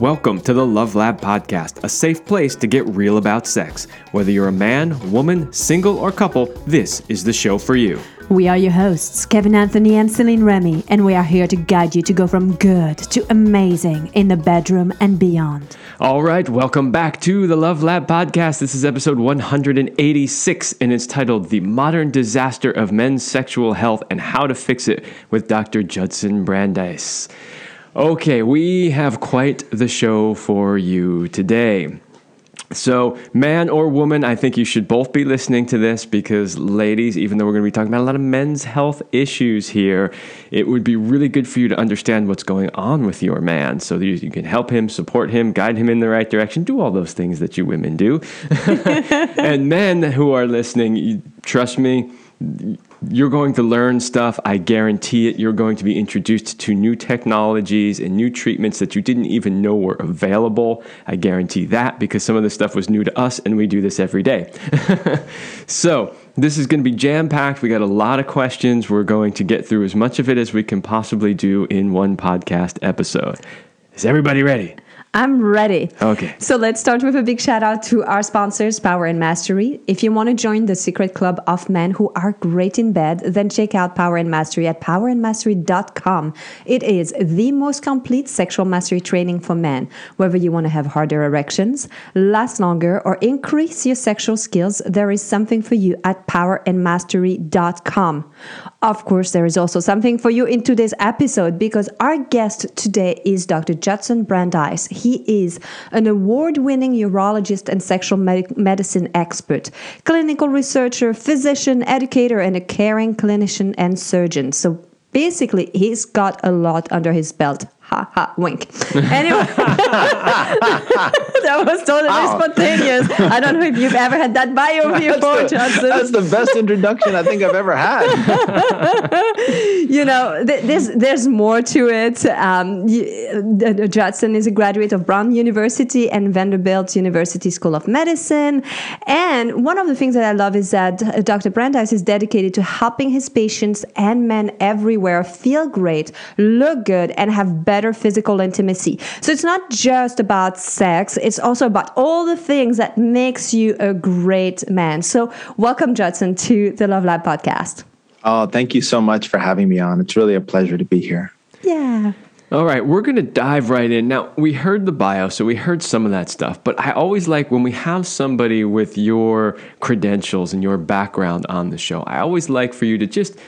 Welcome to the Love Lab Podcast, a safe place to get real about sex. Whether you're a man, woman, single, or couple, this is the show for you. We are your hosts, Kevin Anthony and Celine Remy, and we are here to guide you to go from good to amazing in the bedroom and beyond. All right, welcome back to the Love Lab Podcast. This is episode 186, and it's titled The Modern Disaster of Men's Sexual Health and How to Fix It with Dr. Judson Brandeis. Okay, we have quite the show for you today. So, man or woman, I think you should both be listening to this because, ladies, even though we're going to be talking about a lot of men's health issues here, it would be really good for you to understand what's going on with your man so that you can help him, support him, guide him in the right direction, do all those things that you women do. and men who are listening, trust me, you're going to learn stuff. I guarantee it. You're going to be introduced to new technologies and new treatments that you didn't even know were available. I guarantee that because some of this stuff was new to us and we do this every day. so, this is going to be jam packed. We got a lot of questions. We're going to get through as much of it as we can possibly do in one podcast episode. Is everybody ready? I'm ready. Okay. So let's start with a big shout out to our sponsors, Power and Mastery. If you want to join the secret club of men who are great in bed, then check out Power and Mastery at powerandmastery.com. It is the most complete sexual mastery training for men. Whether you want to have harder erections, last longer, or increase your sexual skills, there is something for you at powerandmastery.com. Of course, there is also something for you in today's episode because our guest today is Dr. Judson Brandeis. He is an award winning urologist and sexual med- medicine expert, clinical researcher, physician, educator, and a caring clinician and surgeon. So basically, he's got a lot under his belt ha ha wink. Anyway, that was totally wow. spontaneous. I don't know if you've ever had that bio before, Judson. That's the best introduction I think I've ever had. you know, th- there's there's more to it. Um, uh, Judson is a graduate of Brown University and Vanderbilt University School of Medicine. And one of the things that I love is that Dr. Brandeis is dedicated to helping his patients and men everywhere feel great, look good, and have better better physical intimacy. So it's not just about sex, it's also about all the things that makes you a great man. So welcome Judson to the Love Lab podcast. Oh, thank you so much for having me on. It's really a pleasure to be here. Yeah. All right, we're going to dive right in. Now, we heard the bio, so we heard some of that stuff, but I always like when we have somebody with your credentials and your background on the show, I always like for you to just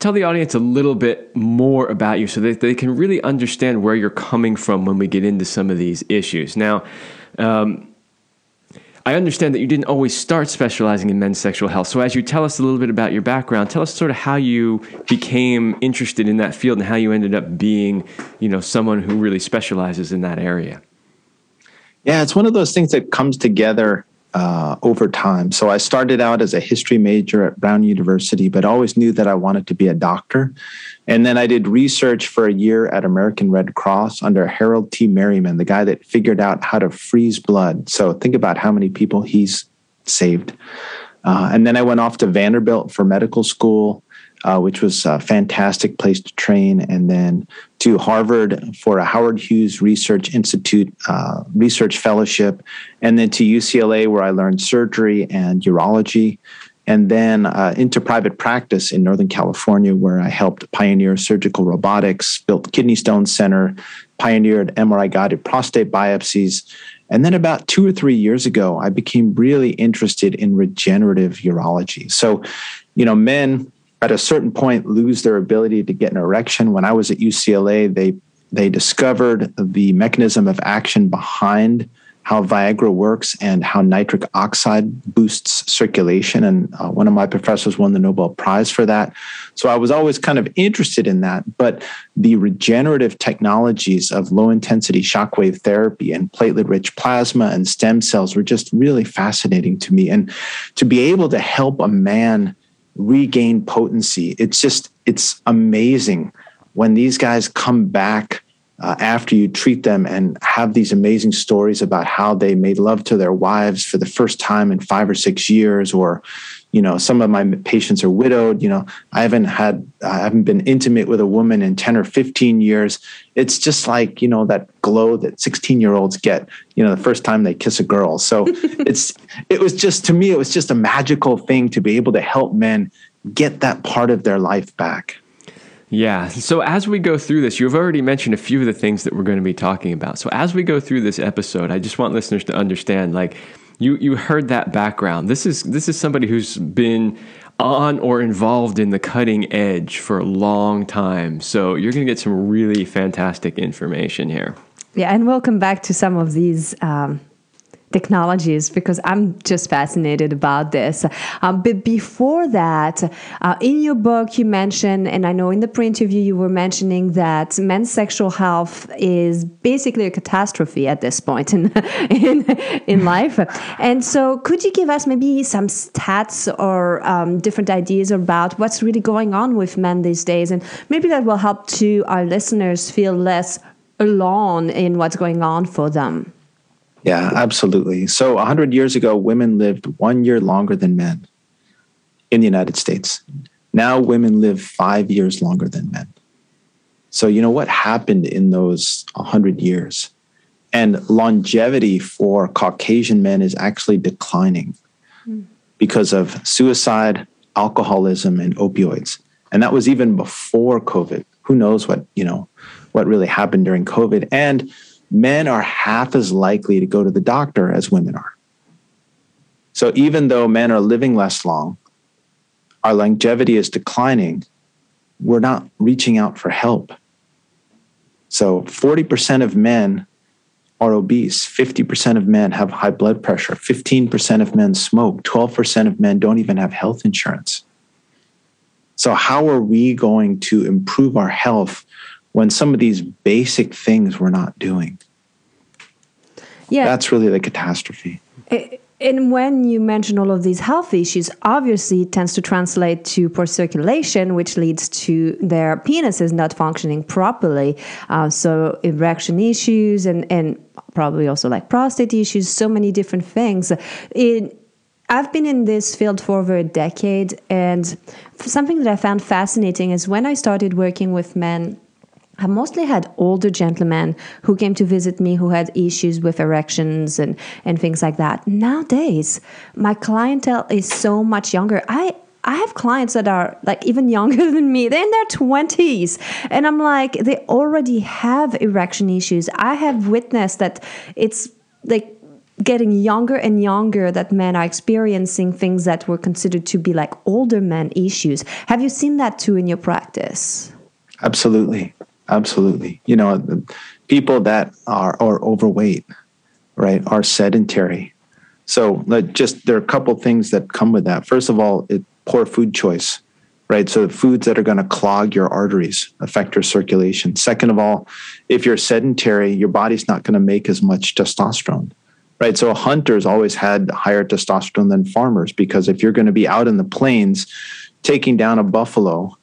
tell the audience a little bit more about you so that they can really understand where you're coming from when we get into some of these issues. Now, um, I understand that you didn't always start specializing in men's sexual health. So, as you tell us a little bit about your background, tell us sort of how you became interested in that field and how you ended up being, you know, someone who really specializes in that area. Yeah, it's one of those things that comes together uh, over time. So I started out as a history major at Brown University, but always knew that I wanted to be a doctor. And then I did research for a year at American Red Cross under Harold T. Meryman, the guy that figured out how to freeze blood. So think about how many people he's saved. Uh, and then I went off to Vanderbilt for medical school uh, which was a fantastic place to train, and then to Harvard for a Howard Hughes Research Institute uh, research fellowship, and then to UCLA where I learned surgery and urology, and then uh, into private practice in Northern California where I helped pioneer surgical robotics, built Kidney Stone Center, pioneered MRI guided prostate biopsies. And then about two or three years ago, I became really interested in regenerative urology. So, you know, men at a certain point lose their ability to get an erection. When I was at UCLA, they they discovered the mechanism of action behind how Viagra works and how nitric oxide boosts circulation. And uh, one of my professors won the Nobel Prize for that. So I was always kind of interested in that. But the regenerative technologies of low intensity shockwave therapy and platelet rich plasma and stem cells were just really fascinating to me. And to be able to help a man regain potency. It's just, it's amazing when these guys come back uh, after you treat them and have these amazing stories about how they made love to their wives for the first time in five or six years or you know some of my patients are widowed you know i haven't had i haven't been intimate with a woman in 10 or 15 years it's just like you know that glow that 16 year olds get you know the first time they kiss a girl so it's it was just to me it was just a magical thing to be able to help men get that part of their life back yeah. So as we go through this, you've already mentioned a few of the things that we're going to be talking about. So as we go through this episode, I just want listeners to understand like you you heard that background. This is this is somebody who's been on or involved in the cutting edge for a long time. So you're going to get some really fantastic information here. Yeah, and we'll come back to some of these um, technologies because I'm just fascinated about this. Um, but before that, uh, in your book, you mentioned, and I know in the pre-interview you were mentioning that men's sexual health is basically a catastrophe at this point in in in life. And so, could you give us maybe some stats or um, different ideas about what's really going on with men these days, and maybe that will help to our listeners feel less alone in what's going on for them. Yeah, absolutely. So 100 years ago, women lived one year longer than men in the United States. Now women live five years longer than men. So, you know what happened in those 100 years? And longevity for Caucasian men is actually declining mm. because of suicide, alcoholism, and opioids. And that was even before COVID. Who knows what, you know, what really happened during COVID. And men are half as likely to go to the doctor as women are. So even though men are living less long, our longevity is declining, we're not reaching out for help. So 40% of men are obese, 50% of men have high blood pressure, 15% of men smoke, 12% of men don't even have health insurance. So, how are we going to improve our health when some of these basic things we're not doing. Yeah. That's really the catastrophe. and when you mention all of these health issues, obviously it tends to translate to poor circulation, which leads to their penises not functioning properly. Uh, so erection issues and, and probably also like prostate issues, so many different things. It, I've been in this field for over a decade, and something that I found fascinating is when I started working with men I mostly had older gentlemen who came to visit me who had issues with erections and, and things like that. Nowadays, my clientele is so much younger. I I have clients that are like even younger than me. They're in their 20s. And I'm like, they already have erection issues. I have witnessed that it's like getting younger and younger that men are experiencing things that were considered to be like older men issues. Have you seen that too in your practice? Absolutely absolutely. You know, people that are are overweight, right, are sedentary. So just there are a couple things that come with that. First of all, it, poor food choice, right? So foods that are going to clog your arteries, affect your circulation. Second of all, if you're sedentary, your body's not going to make as much testosterone. Right. So hunters always had higher testosterone than farmers because if you're going to be out in the plains taking down a buffalo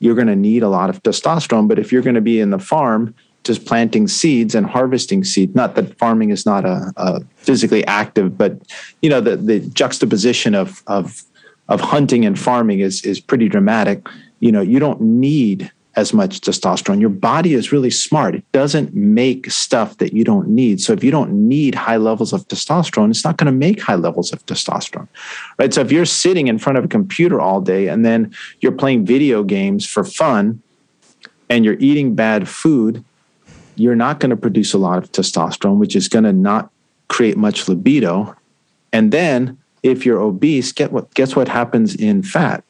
you're going to need a lot of testosterone. But if you're going to be in the farm, just planting seeds and harvesting seed, not that farming is not a, a physically active, but you know the the juxtaposition of of of hunting and farming is is pretty dramatic. You know, you don't need as much testosterone. Your body is really smart. It doesn't make stuff that you don't need. So if you don't need high levels of testosterone, it's not going to make high levels of testosterone. Right? So if you're sitting in front of a computer all day and then you're playing video games for fun and you're eating bad food, you're not going to produce a lot of testosterone, which is going to not create much libido. And then if you're obese, get what guess what happens in fat?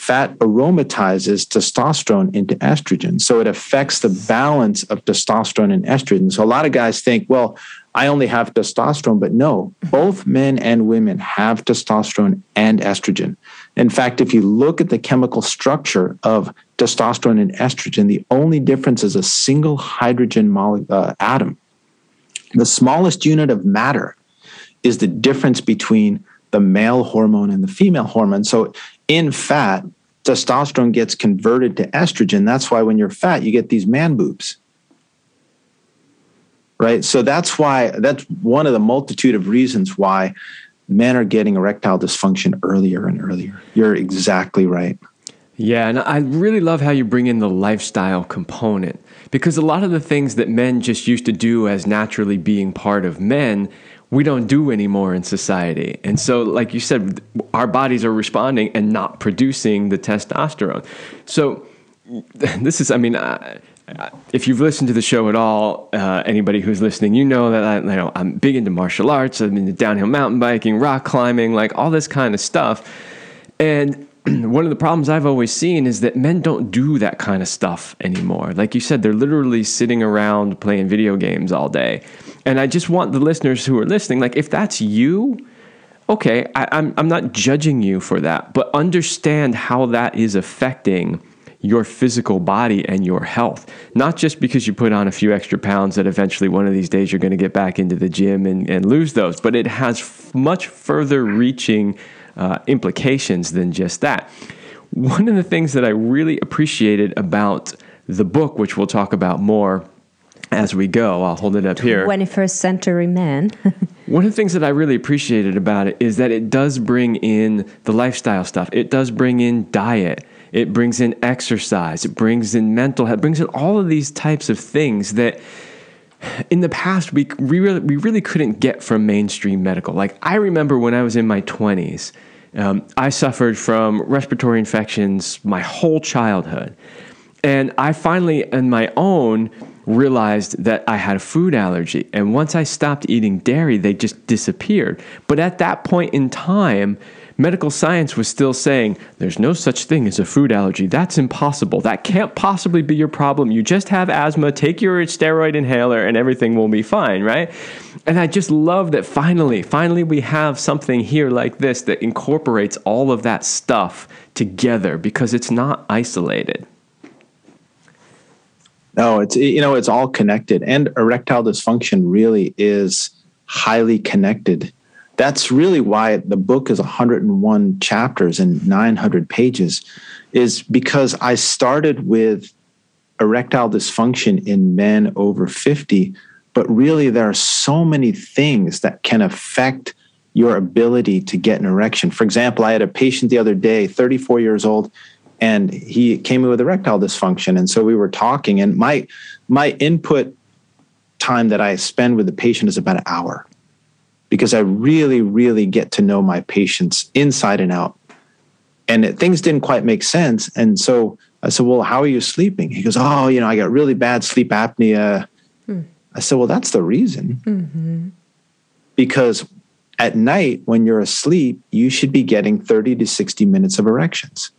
Fat aromatizes testosterone into estrogen. So it affects the balance of testosterone and estrogen. So a lot of guys think, well, I only have testosterone, but no, both men and women have testosterone and estrogen. In fact, if you look at the chemical structure of testosterone and estrogen, the only difference is a single hydrogen uh, atom. The smallest unit of matter is the difference between the male hormone and the female hormone. So in fat, testosterone gets converted to estrogen. That's why when you're fat, you get these man boobs, right? So that's why that's one of the multitude of reasons why men are getting erectile dysfunction earlier and earlier. You're exactly right. Yeah, and I really love how you bring in the lifestyle component because a lot of the things that men just used to do as naturally being part of men, we don't do anymore in society. And so, like you said, our bodies are responding and not producing the testosterone. So, this is, I mean, if you've listened to the show at all, uh, anybody who's listening, you know that I, you know I'm big into martial arts. I'm into downhill mountain biking, rock climbing, like all this kind of stuff. And one of the problems I've always seen is that men don't do that kind of stuff anymore. Like you said, they're literally sitting around playing video games all day. And I just want the listeners who are listening, like if that's you, okay, I, I'm I'm not judging you for that, but understand how that is affecting your physical body and your health. Not just because you put on a few extra pounds that eventually one of these days you're going to get back into the gym and, and lose those, but it has f- much further reaching uh, implications than just that. One of the things that I really appreciated about the book, which we'll talk about more as we go, I'll hold it up here. 21st century man. One of the things that I really appreciated about it is that it does bring in the lifestyle stuff. It does bring in diet. It brings in exercise. It brings in mental health. It brings in all of these types of things that in the past we, we, really, we really couldn't get from mainstream medical. Like I remember when I was in my 20s, um, I suffered from respiratory infections my whole childhood. And I finally, on my own, realized that I had a food allergy. And once I stopped eating dairy, they just disappeared. But at that point in time, medical science was still saying there's no such thing as a food allergy. That's impossible. That can't possibly be your problem. You just have asthma, take your steroid inhaler, and everything will be fine, right? And I just love that finally, finally, we have something here like this that incorporates all of that stuff together because it's not isolated. No, it's you know it's all connected, and erectile dysfunction really is highly connected. That's really why the book is 101 chapters and 900 pages is because i started with erectile dysfunction in men over 50 but really there are so many things that can affect your ability to get an erection. For example i had a patient the other day 34 years old and he came in with erectile dysfunction and so we were talking and my my input time that i spend with the patient is about an hour because I really, really get to know my patients inside and out. And it, things didn't quite make sense. And so I said, Well, how are you sleeping? He goes, Oh, you know, I got really bad sleep apnea. Hmm. I said, Well, that's the reason. Mm-hmm. Because at night, when you're asleep, you should be getting 30 to 60 minutes of erections.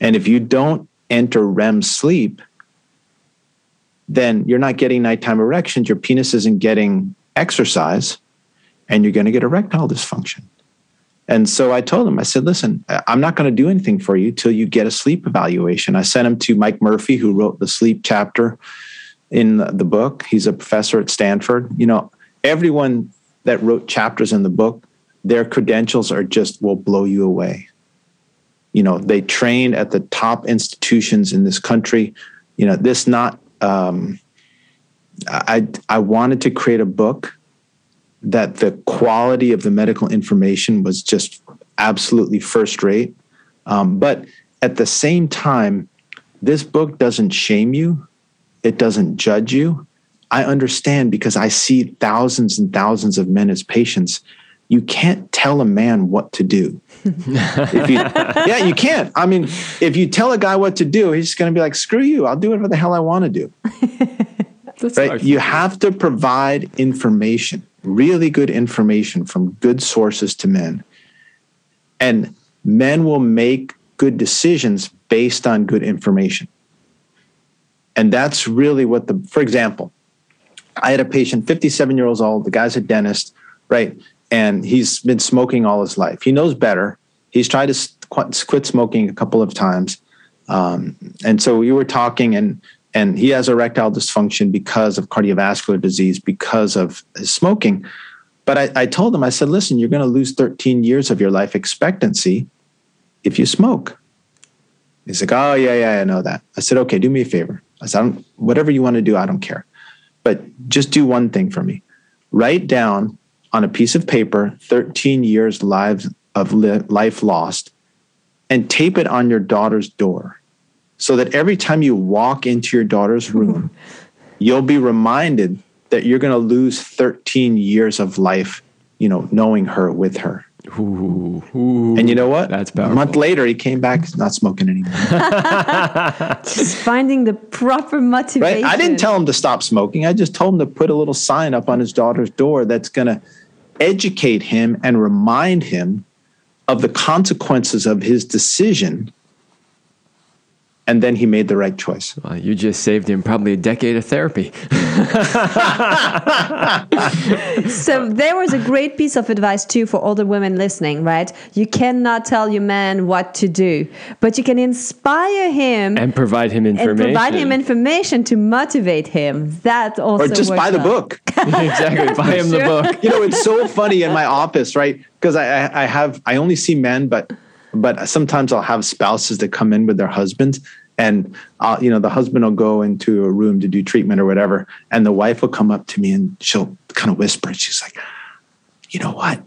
And if you don't enter REM sleep, then you're not getting nighttime erections. Your penis isn't getting exercise and you're going to get erectile dysfunction. And so I told him, I said, listen, I'm not going to do anything for you till you get a sleep evaluation. I sent him to Mike Murphy, who wrote the sleep chapter in the book. He's a professor at Stanford. You know, everyone that wrote chapters in the book, their credentials are just will blow you away. You know, they trained at the top institutions in this country. You know, this not. Um, I I wanted to create a book that the quality of the medical information was just absolutely first rate. Um, but at the same time, this book doesn't shame you, it doesn't judge you. I understand because I see thousands and thousands of men as patients. You can't tell a man what to do. If you, yeah, you can't. I mean, if you tell a guy what to do, he's going to be like, "Screw you! I'll do whatever the hell I want to do." right? You have to provide information really good information from good sources to men. And men will make good decisions based on good information. And that's really what the, for example, I had a patient, 57 years old, the guy's a dentist, right? And he's been smoking all his life. He knows better. He's tried to quit smoking a couple of times. Um, and so we were talking, and and he has erectile dysfunction because of cardiovascular disease because of his smoking but I, I told him i said listen you're going to lose 13 years of your life expectancy if you smoke he's like oh yeah yeah i know that i said okay do me a favor i said whatever you want to do i don't care but just do one thing for me. Write down on a piece of paper 13 years lives of li- life lost and tape it on your daughter's door so that every time you walk into your daughter's room, you'll be reminded that you're going to lose 13 years of life, you know, knowing her with her. Ooh, ooh, And you know what? That's A month later, he came back, not smoking anymore. Just finding the proper motivation. Right? I didn't tell him to stop smoking. I just told him to put a little sign up on his daughter's door that's going to educate him and remind him of the consequences of his decision. And then he made the right choice. Well, you just saved him probably a decade of therapy. So there was a great piece of advice too for all the women listening, right? You cannot tell your man what to do, but you can inspire him and provide him and information. provide him information to motivate him. That also Or just works buy the well. book. exactly. Buy him the book. you know, it's so funny in my office, right? Because I, I, I have, I only see men, but, but sometimes I'll have spouses that come in with their husbands, and you know, the husband will go into a room to do treatment or whatever, and the wife will come up to me and she'll kind of whisper, and she's like, "You know what?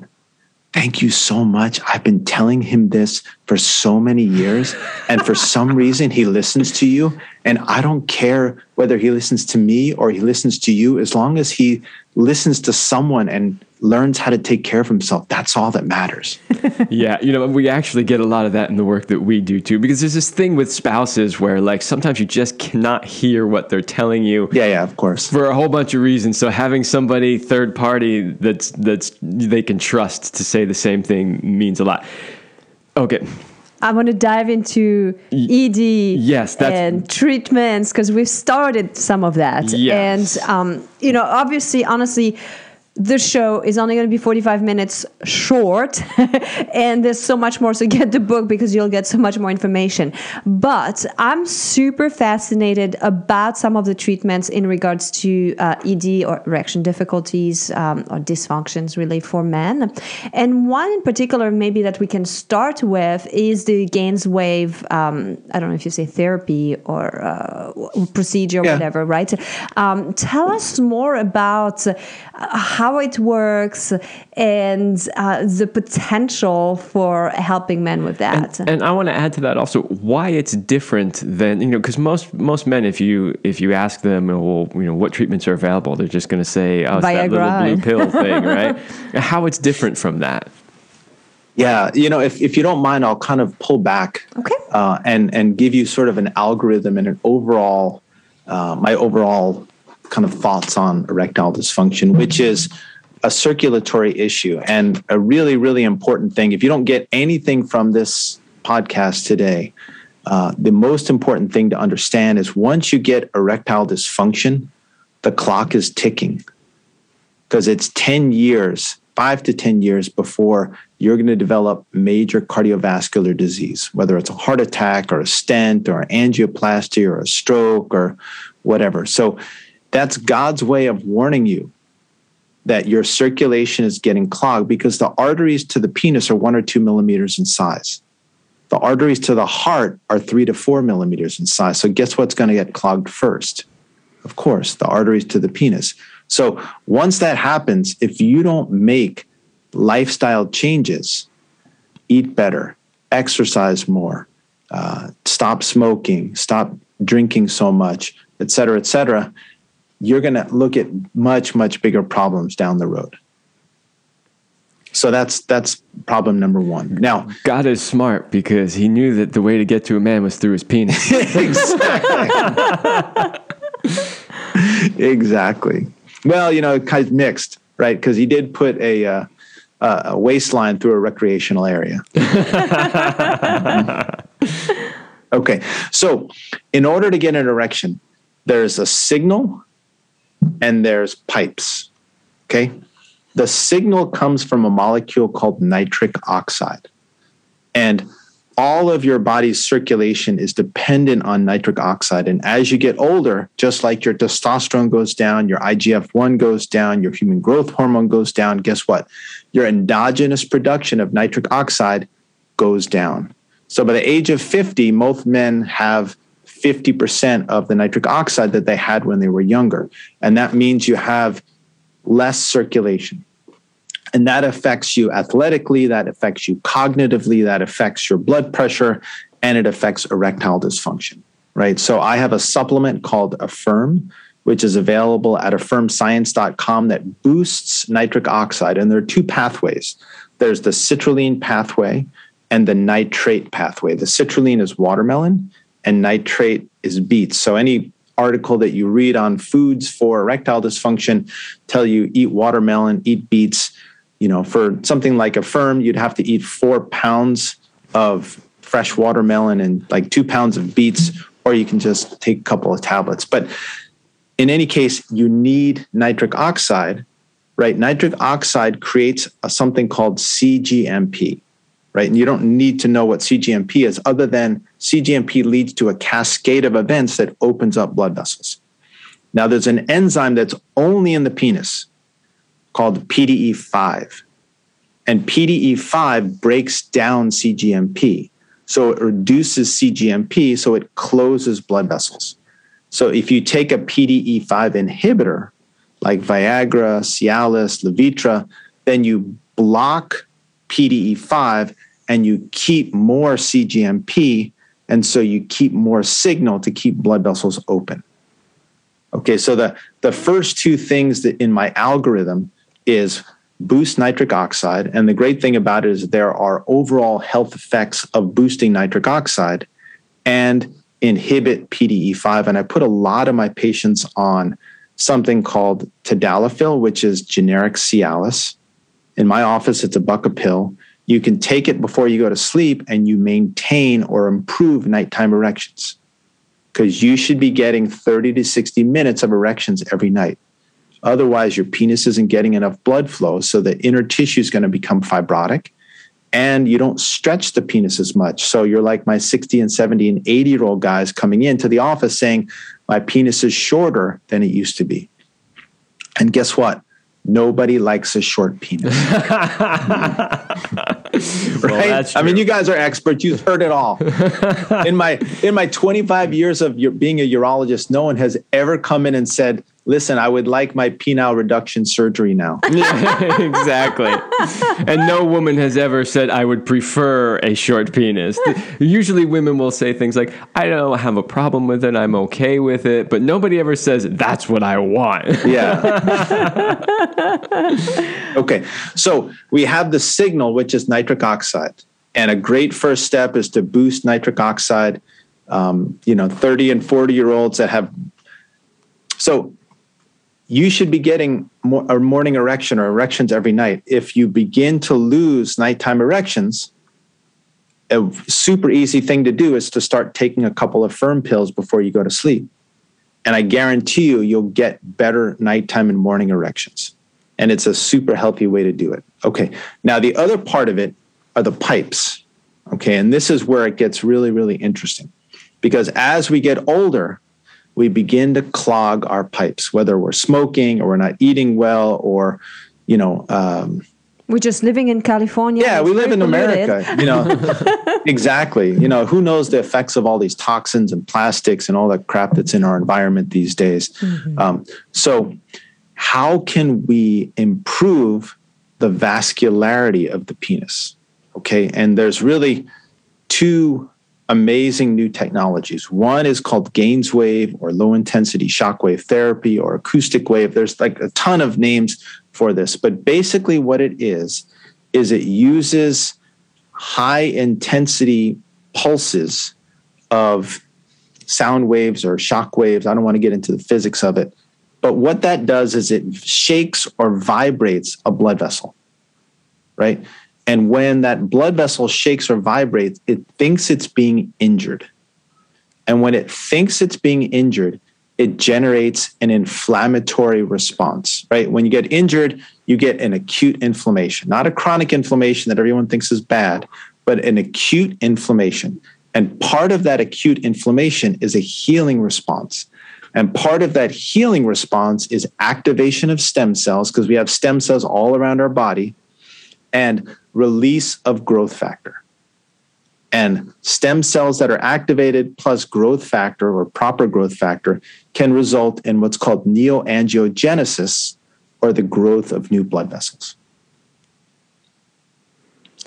Thank you so much. I've been telling him this for so many years, and for some reason, he listens to you. And I don't care whether he listens to me or he listens to you, as long as he listens to someone and learns how to take care of himself. That's all that matters. Yeah, you know, we actually get a lot of that in the work that we do too, because there's this thing with spouses where, like, sometimes you just cannot hear what they're telling you Yeah, yeah, of course. for a whole bunch of reasons. So having somebody third party that's that's they can trust to say the same thing means a lot. Okay, I want to dive into ED yes, that's- and treatments because we've started some of that. Yes. And, um, you know, obviously, honestly, the show is only going to be 45 minutes short and there's so much more so get the book because you'll get so much more information. But i'm super fascinated about some of the treatments in regards to uh, ed or erection difficulties um, or dysfunctions really for men. And one in particular maybe that we can start with is the Gainswave um, i don't know if you say therapy or uh, procedure or Yeah. whatever right? Um, tell us more about uh, how it works and uh, the potential for helping men with that. And I want to add to that also why it's different than you know because most most men if you if you ask them well you know what treatments are available they're just going to say oh it's that little blue pill thing right how it's different from that Yeah, you know, if, if you don't mind, I'll kind of pull back Okay. uh, and and give you sort of an algorithm and an overall, uh, my overall kind of thoughts on erectile dysfunction, which is a circulatory issue and a really really important thing. If you don't get anything from this podcast today, uh, the most important thing to understand is once you get erectile dysfunction, the clock is ticking because it's 10 years, five to 10 years before you're going to develop major cardiovascular disease, whether it's a heart attack or a stent or angioplasty or a stroke or whatever. So that's God's way of warning you that your circulation is getting clogged because the arteries to the penis are one or two millimeters in size. The arteries to the heart are three to four millimeters in size. So, guess what's going to get clogged first? Of course, the arteries to the penis. So, once that happens, if you don't make lifestyle changes, eat better, exercise more, uh, stop smoking, stop drinking so much, et cetera, et cetera, you're going to look at much, much bigger problems down the road. So that's that's problem number one. Now, God is smart because he knew that the way to get to a man was through his penis exactly. exactly. Well, you know, kind of mixed, right? Because he did put a uh, uh, a waistline through a recreational area. okay, so in order to get an erection, there's a signal and there's pipes. Okay, the signal comes from a molecule called nitric oxide, and all of your body's circulation is dependent on nitric oxide. And as you get older, just like your testosterone goes down, your IGF 1 goes down, your human growth hormone goes down, guess what? Your endogenous production of nitric oxide goes down. So by the age of 50, most men have 50% of the nitric oxide that they had when they were younger. And that means you have less circulation. And that affects you athletically, that affects you cognitively, that affects your blood pressure, and it affects erectile dysfunction, right? So I have a supplement called Affirm, which is available at affirmscience.com that boosts nitric oxide. And there are two pathways there's the citrulline pathway and the nitrate pathway. The citrulline is watermelon, and nitrate is beets. So any article that you read on foods for erectile dysfunction tell you eat watermelon, eat beets. You know, for something like Affirm, you'd have to eat four pounds of fresh watermelon and like two pounds of beets, or you can just take a couple of tablets. But in any case, you need nitric oxide, right? Nitric oxide creates a, something called CGMP right? And you don't need to know what CGMP is other than CGMP leads to a cascade of events that opens up blood vessels. Now, there's an enzyme that's only in the penis called PDE5. And PDE5 breaks down CGMP. So it reduces CGMP, so it closes blood vessels. So if you take a PDE5 inhibitor like Viagra, Cialis, Levitra, then you block PDE5 and you keep more CGMP. And so you keep more signal to keep blood vessels open. Okay, so the, the first two things that in my algorithm is boost nitric oxide. And the great thing about it is there are overall health effects of boosting nitric oxide and inhibit PDE5. And I put a lot of my patients on something called tadalafil, which is generic Cialis. In my office, it's a buck a pill. You can take it before you go to sleep and you maintain or improve nighttime erections because you should be getting 30 to 60 minutes of erections every night. Otherwise, your penis isn't getting enough blood flow, so the inner tissue is going to become fibrotic and you don't stretch the penis as much. So you're like my 60 and 70 and 80 year old guys coming into the office saying, My penis is shorter than it used to be. And guess what? Nobody likes a short penis. right? I mean, you guys are experts. You've heard it all. in my in my 25 years of being a urologist, no one has ever come in and said, "Listen, I would like my penile reduction surgery now." yeah, exactly. and no woman has ever said, "I would prefer a short penis." Usually, women will say things like, "I don't have a problem with it. I'm okay with it," but nobody ever says, "That's what I want." yeah. okay, so we have the signal, which is nitric oxide. And a great first step is to boost nitric oxide. Um, you know, 30 and 40 year olds that have. So you should be getting more, a morning erection or erections every night. If you begin to lose nighttime erections, a super easy thing to do is to start taking a couple of firm pills before you go to sleep. And I guarantee you, you'll get better nighttime and morning erections. And it's a super healthy way to do it. Okay. Now, the other part of it are the pipes. Okay. And this is where it gets really, really interesting because as we get older, we begin to clog our pipes, whether we're smoking or we're not eating well or, you know, um, we're just living in California. Yeah, we live in polluted. America. You know, exactly. You know, who knows the effects of all these toxins and plastics and all that crap that's in our environment these days. Mm-hmm. Um, so, how can we improve the vascularity of the penis? Okay. And there's really two amazing new technologies. One is called Gainswave or low intensity shockwave therapy or acoustic wave. There's like a ton of names for this, but basically what it is, is it uses high intensity pulses of sound waves or shock waves. I don't want to get into the physics of it, but what that does is it shakes or vibrates a blood vessel, right? And when that blood vessel shakes or vibrates, it thinks it's being injured. And when it thinks it's being injured, it generates an inflammatory response, right? When you get injured, you get an acute inflammation, not a chronic inflammation that everyone thinks is bad, but an acute inflammation. And part of that acute inflammation is a healing response. And part of that healing response is activation of stem cells, because we have stem cells all around our body, and release of growth factor. And stem cells that are activated plus growth factor or proper growth factor can result in what's called neoangiogenesis or the growth of new blood vessels.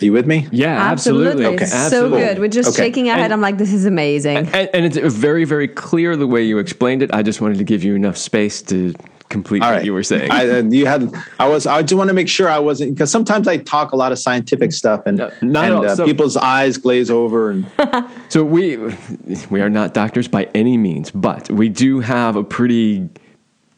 Are you with me? Yeah, absolutely. Okay. So Absolutely. good. We're just Okay. shaking our head. I'm like, this is amazing. And, and it's very, very clear the way you explained it. I just wanted to give you enough space to complete All what right. you were saying. I, uh, you had. I was. I just want to make sure I wasn't because sometimes I talk a lot of scientific stuff and No, not and all. uh, So- people's eyes glaze over and So we we are not doctors by any means, but we do have a pretty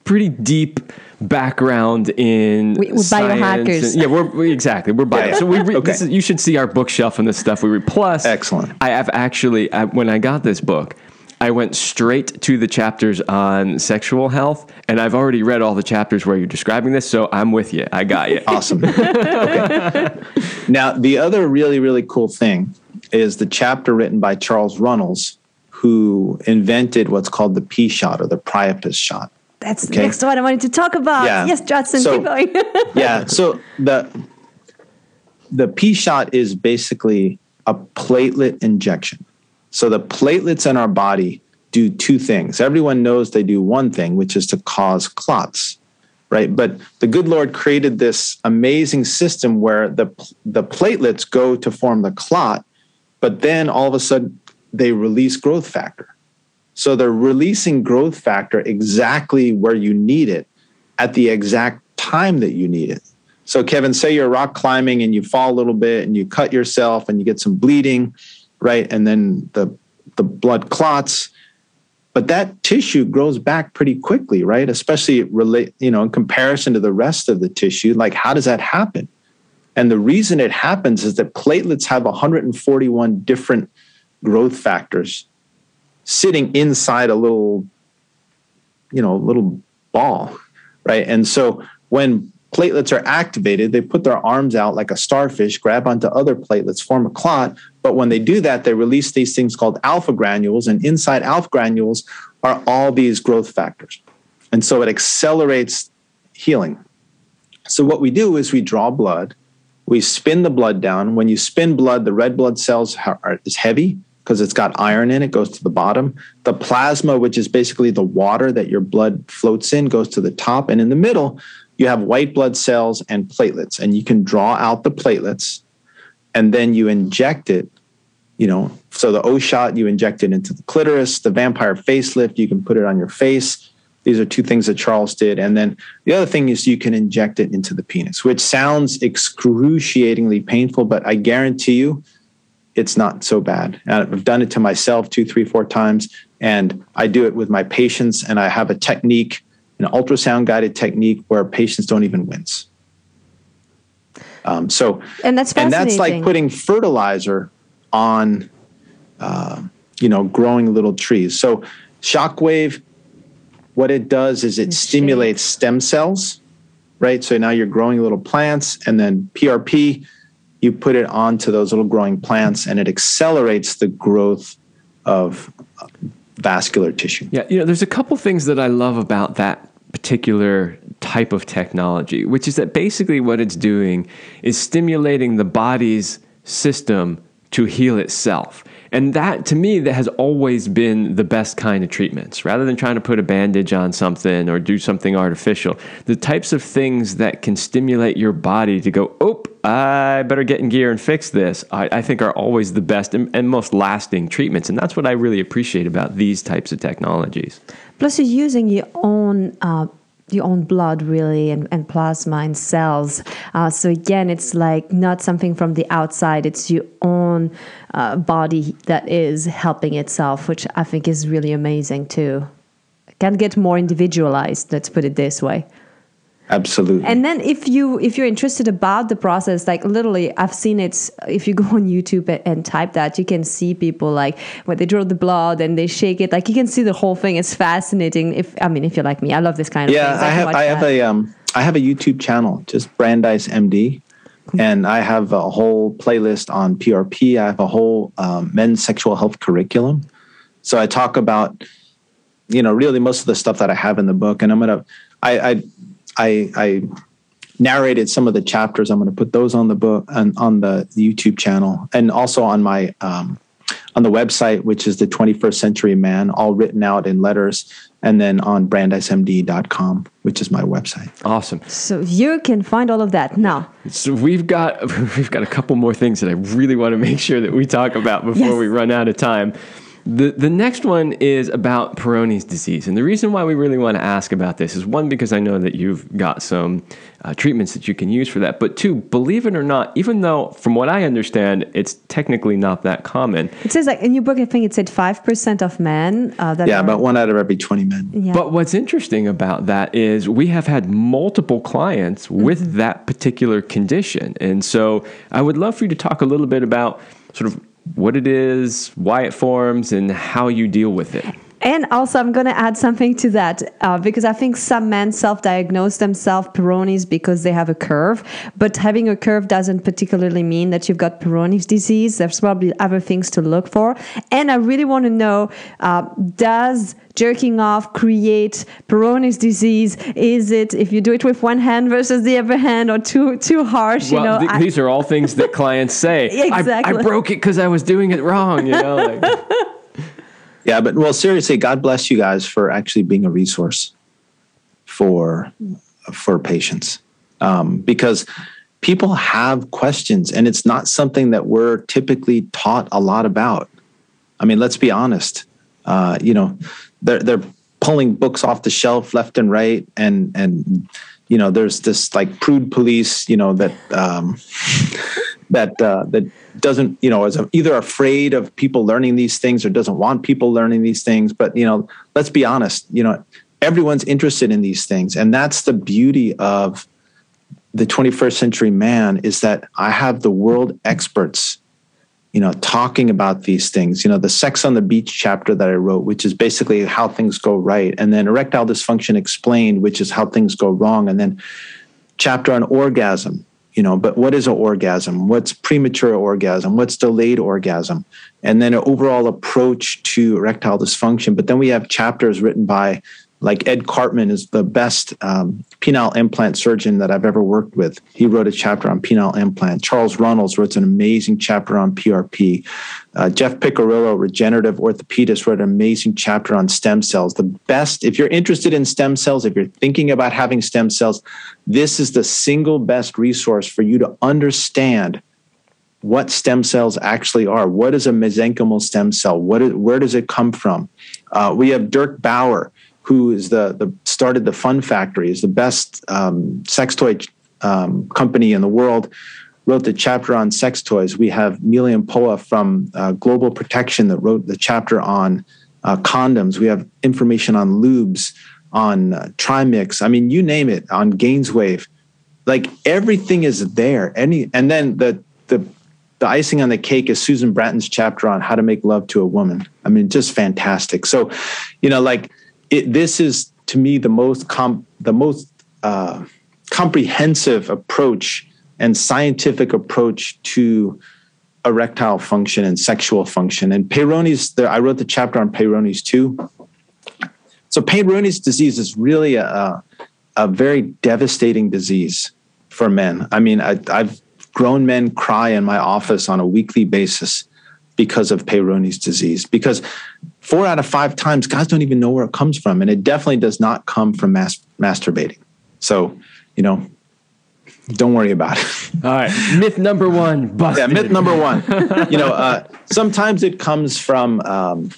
pretty deep background in We- we're science biohackers. and- yeah, we're we, exactly we're bio. Yeah, yeah. So we re, Okay. this is, you should see our bookshelf and the stuff we read. Plus, Excellent. I have actually I, when I got this book. I went straight to the chapters on sexual health, and I've already read all the chapters where you're describing this, so I'm with you. I got you. awesome. okay. Now the other really really cool thing is the chapter written by Charles Runnels, who invented what's called the P shot or the Priapus shot. That's the next one I wanted to talk about. Yeah. Yes, Judson, So- keep going. yeah. So the the P shot is basically a platelet injection. So the platelets in our body do two things. Everyone knows they do one thing, which is to cause clots, right? But the good Lord created this amazing system where the the platelets go to form the clot, but then all of a sudden they release growth factor. So they're releasing growth factor exactly where you need it at the exact time that you need it. So, Kevin, say you're rock climbing and you fall a little bit and you cut yourself and you get some bleeding, right? And then the the blood clots, but that tissue grows back pretty quickly, right? Especially relate, you know, in comparison to the rest of the tissue. Like, how does that happen? And the reason it happens is that platelets have 141 different growth factors sitting inside a little, you know, little ball, right? And so when platelets are activated, they put their arms out like a starfish, grab onto other platelets, form a clot. But when they do that, they release these things called alpha granules, and inside alpha granules are all these growth factors. And so it accelerates healing. So what we do is we draw blood, we spin the blood down. When you spin blood, the red blood cells are, is heavy because it's got iron in it, goes to the bottom. The plasma, which is basically the water that your blood floats in, goes to the top. And in the middle, you have white blood cells and platelets. And you can draw out the platelets and then you inject it. You know, so the O shot, you inject it into the clitoris. The vampire facelift, you can put it on your face. These are two things that Charles did. And then the other thing is you can inject it into the penis, which sounds excruciatingly painful, but I guarantee you it's not so bad. And I've done it to myself two, three, four times. And I do it with my patients. And I have a technique, an ultrasound guided technique where patients don't even wince. Um, so, And that's and that's like putting fertilizer on, uh, you know, growing little trees. So, shockwave, what it does is it It's stimulates stem cells, right? So now you're growing little plants, and then PRP, you put it onto those little growing plants, and it accelerates the growth of vascular tissue. Yeah, you know, there's a couple things that I love about that particular type of technology, which is that basically what it's doing is stimulating the body's system to heal itself. And that, to me, that has always been the best kind of treatments. Rather than trying to put a bandage on something or do something artificial, the types of things that can stimulate your body to go, oh, I better get in gear and fix this, I, I think are always the best and, and most lasting treatments. And that's what I really appreciate about these types of technologies. Plus, you're using your own. Uh, your own blood really and, and plasma and cells uh, so again it's like not something from the outside it's your own uh, body that is helping itself which i think is really amazing too can get more individualized let's put it this way Absolutely. and then if you if you're interested about the process, like literally, I've seen it. If you go on YouTube and, and type that, you can see people like when they draw the blood and they shake it. Like you can see the whole thing. It's fascinating. If I mean, if you're like me, I love this kind of yeah, things. I have I have that. a um I have a YouTube channel, just Brandeis MD, and I have a whole playlist on PRP. I have a whole um, men's sexual health curriculum. So I talk about, you know, really most of the stuff that I have in the book, and I'm gonna I I I, I narrated some of the chapters. I'm going to put those on the book and on the, the YouTube channel, and also on my um, on the website, which is the 21st Century Man, all written out in letters, and then on brandeismd.com, which is my website. Awesome. So you can find all of that now. So we've got we've got a couple more things that I really want to make sure that we talk about before Yes. we run out of time. The, the next one is about Peyronie's disease. And the reason why we really want to ask about this is one, because I know that you've got some uh, treatments that you can use for that. But two, believe it or not, even though, from what I understand, it's technically not that common, It says like in your book, I think it said five percent of men uh, that Yeah, are, about one out of every 20 men. yeah. But what's interesting about that is we have had multiple clients with Mm-hmm. that particular condition. And so I would love for you to talk a little bit about sort of what it is, why it forms, and how you deal with it. And also, I'm going to add something to that uh, because I think some men self diagnose themselves Peyronie's because they have a curve. But having a curve doesn't particularly mean that you've got Peyronie's disease. There's probably other things to look for. And I really want to know uh, does jerking off create Peyronie's disease? Is it if you do it with one hand versus the other hand or too, too harsh? Well, you know, th- I- these are all things that clients say. I- I, broke it because I was doing it wrong. You know, like, Yeah, but well, seriously, God bless you guys for actually being a resource for for patients um, because people have questions, and it's not something that we're typically taught a lot about. I mean, let's be honest. Uh, you know, they're they're pulling books off the shelf left and right, and and you know, there's this like prude police, you know, that um, that uh, that doesn't you know is either afraid of people learning these things or doesn't want people learning these things. But you know let's be honest you know everyone's interested in these things. And that's the beauty of the 21st century man is that i have the world experts you know talking about these things. You know the sex on the beach chapter that i wrote which is basically how things go right and then erectile dysfunction explained which is how things go wrong and then chapter on orgasm you know but what is an orgasm? What's premature orgasm? What's delayed orgasm? And then an overall approach to erectile dysfunction. But then we have chapters written by like ed Karpman is the best um, penile implant surgeon that i've ever worked with he wrote a chapter on penile implant charles Runels wrote an amazing chapter on prp uh, jeff picarillo regenerative orthopedist wrote an amazing chapter on stem cells the best if you're interested in stem cells if you're thinking about having stem cells this is the single best resource for you to understand what stem cells actually are. What is a mesenchymal stem cell? What is, where does it come from? Uh, we have Dirk Bauer, who is the, the started the Fun Factory, is the best um, sex toy um, company in the world. Wrote the chapter on sex toys. We have Milian Poa from uh, Global Protection that wrote the chapter on uh, condoms. We have information on lubes, on uh, Trimix. I mean, you name it. On Gainswave, like everything is there. Any and then the the the icing on the cake is Susan Bratton's chapter on how to make love to a woman. I mean, just fantastic. So, you know, like it, this is to me the most com- the most uh, comprehensive approach and scientific approach to erectile function and sexual function. And Peyronie's, the, I wrote the chapter on Peyronie's too. So Peyronie's disease is really a, a, very devastating disease for men. I mean, I, I've grown men cry in my office on a weekly basis because of Peyronie's disease. Because four out of five times, guys don't even know where it comes from, and it definitely does not come from mas- masturbating. So, you know, don't worry about it. all right, myth number one, busted. yeah, myth number one. you know, uh, sometimes it comes from, um,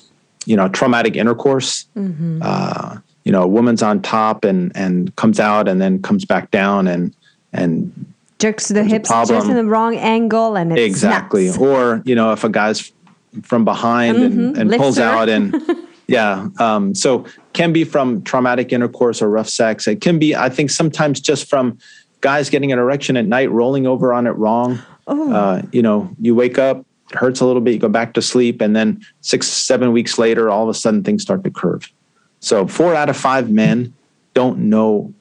you know, traumatic intercourse. Uh, you know, a woman's on top and and comes out and then comes back down and and jerks the hips just in the wrong angle and it's exactly nuts. or you know if a guy's from behind and, and Lifts pulls out and yeah um, so can be from traumatic intercourse or rough sex. It can be i think sometimes just from guys getting an erection at night rolling over on it wrong. Uh, you know you wake up it hurts a little bit you go back to sleep and then six seven weeks later all of a sudden things start to curve. So four out of five men don't know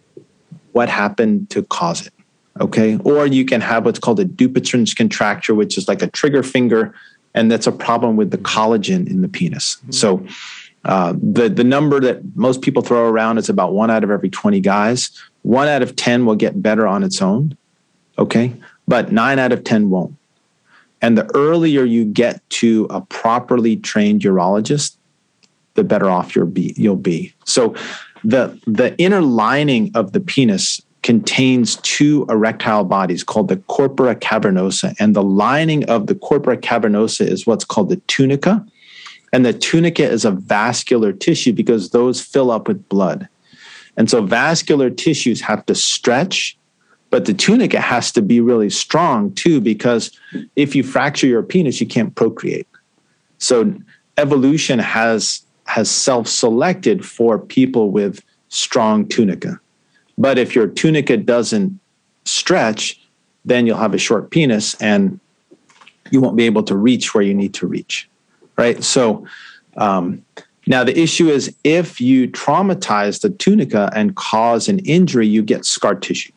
what happened to cause it okay? Or you can have what's called a dupuytren's contracture which is like a trigger finger and that's a problem with the collagen in the penis so Uh, the the number that most people throw around is about one out of every 20 guys. One out of 10 will get better on its own, okay, but nine out of 10 won't. And the earlier you get to a properly trained urologist, the better off you'll be. You'll be. So the the inner lining of the penis contains two erectile bodies called the corpora cavernosa, and the lining of the corpora cavernosa is what's called the tunica. And the tunica is a vascular tissue because those fill up with blood. And so vascular tissues have to stretch, but the tunica has to be really strong too, because if you fracture your penis, you can't procreate. So evolution has has self-selected for people with strong tunica. But if your tunica doesn't stretch, then you'll have a short penis and you won't be able to reach where you need to reach right? So um, now the issue is if you traumatize the tunica and cause an injury, you get scar tissue.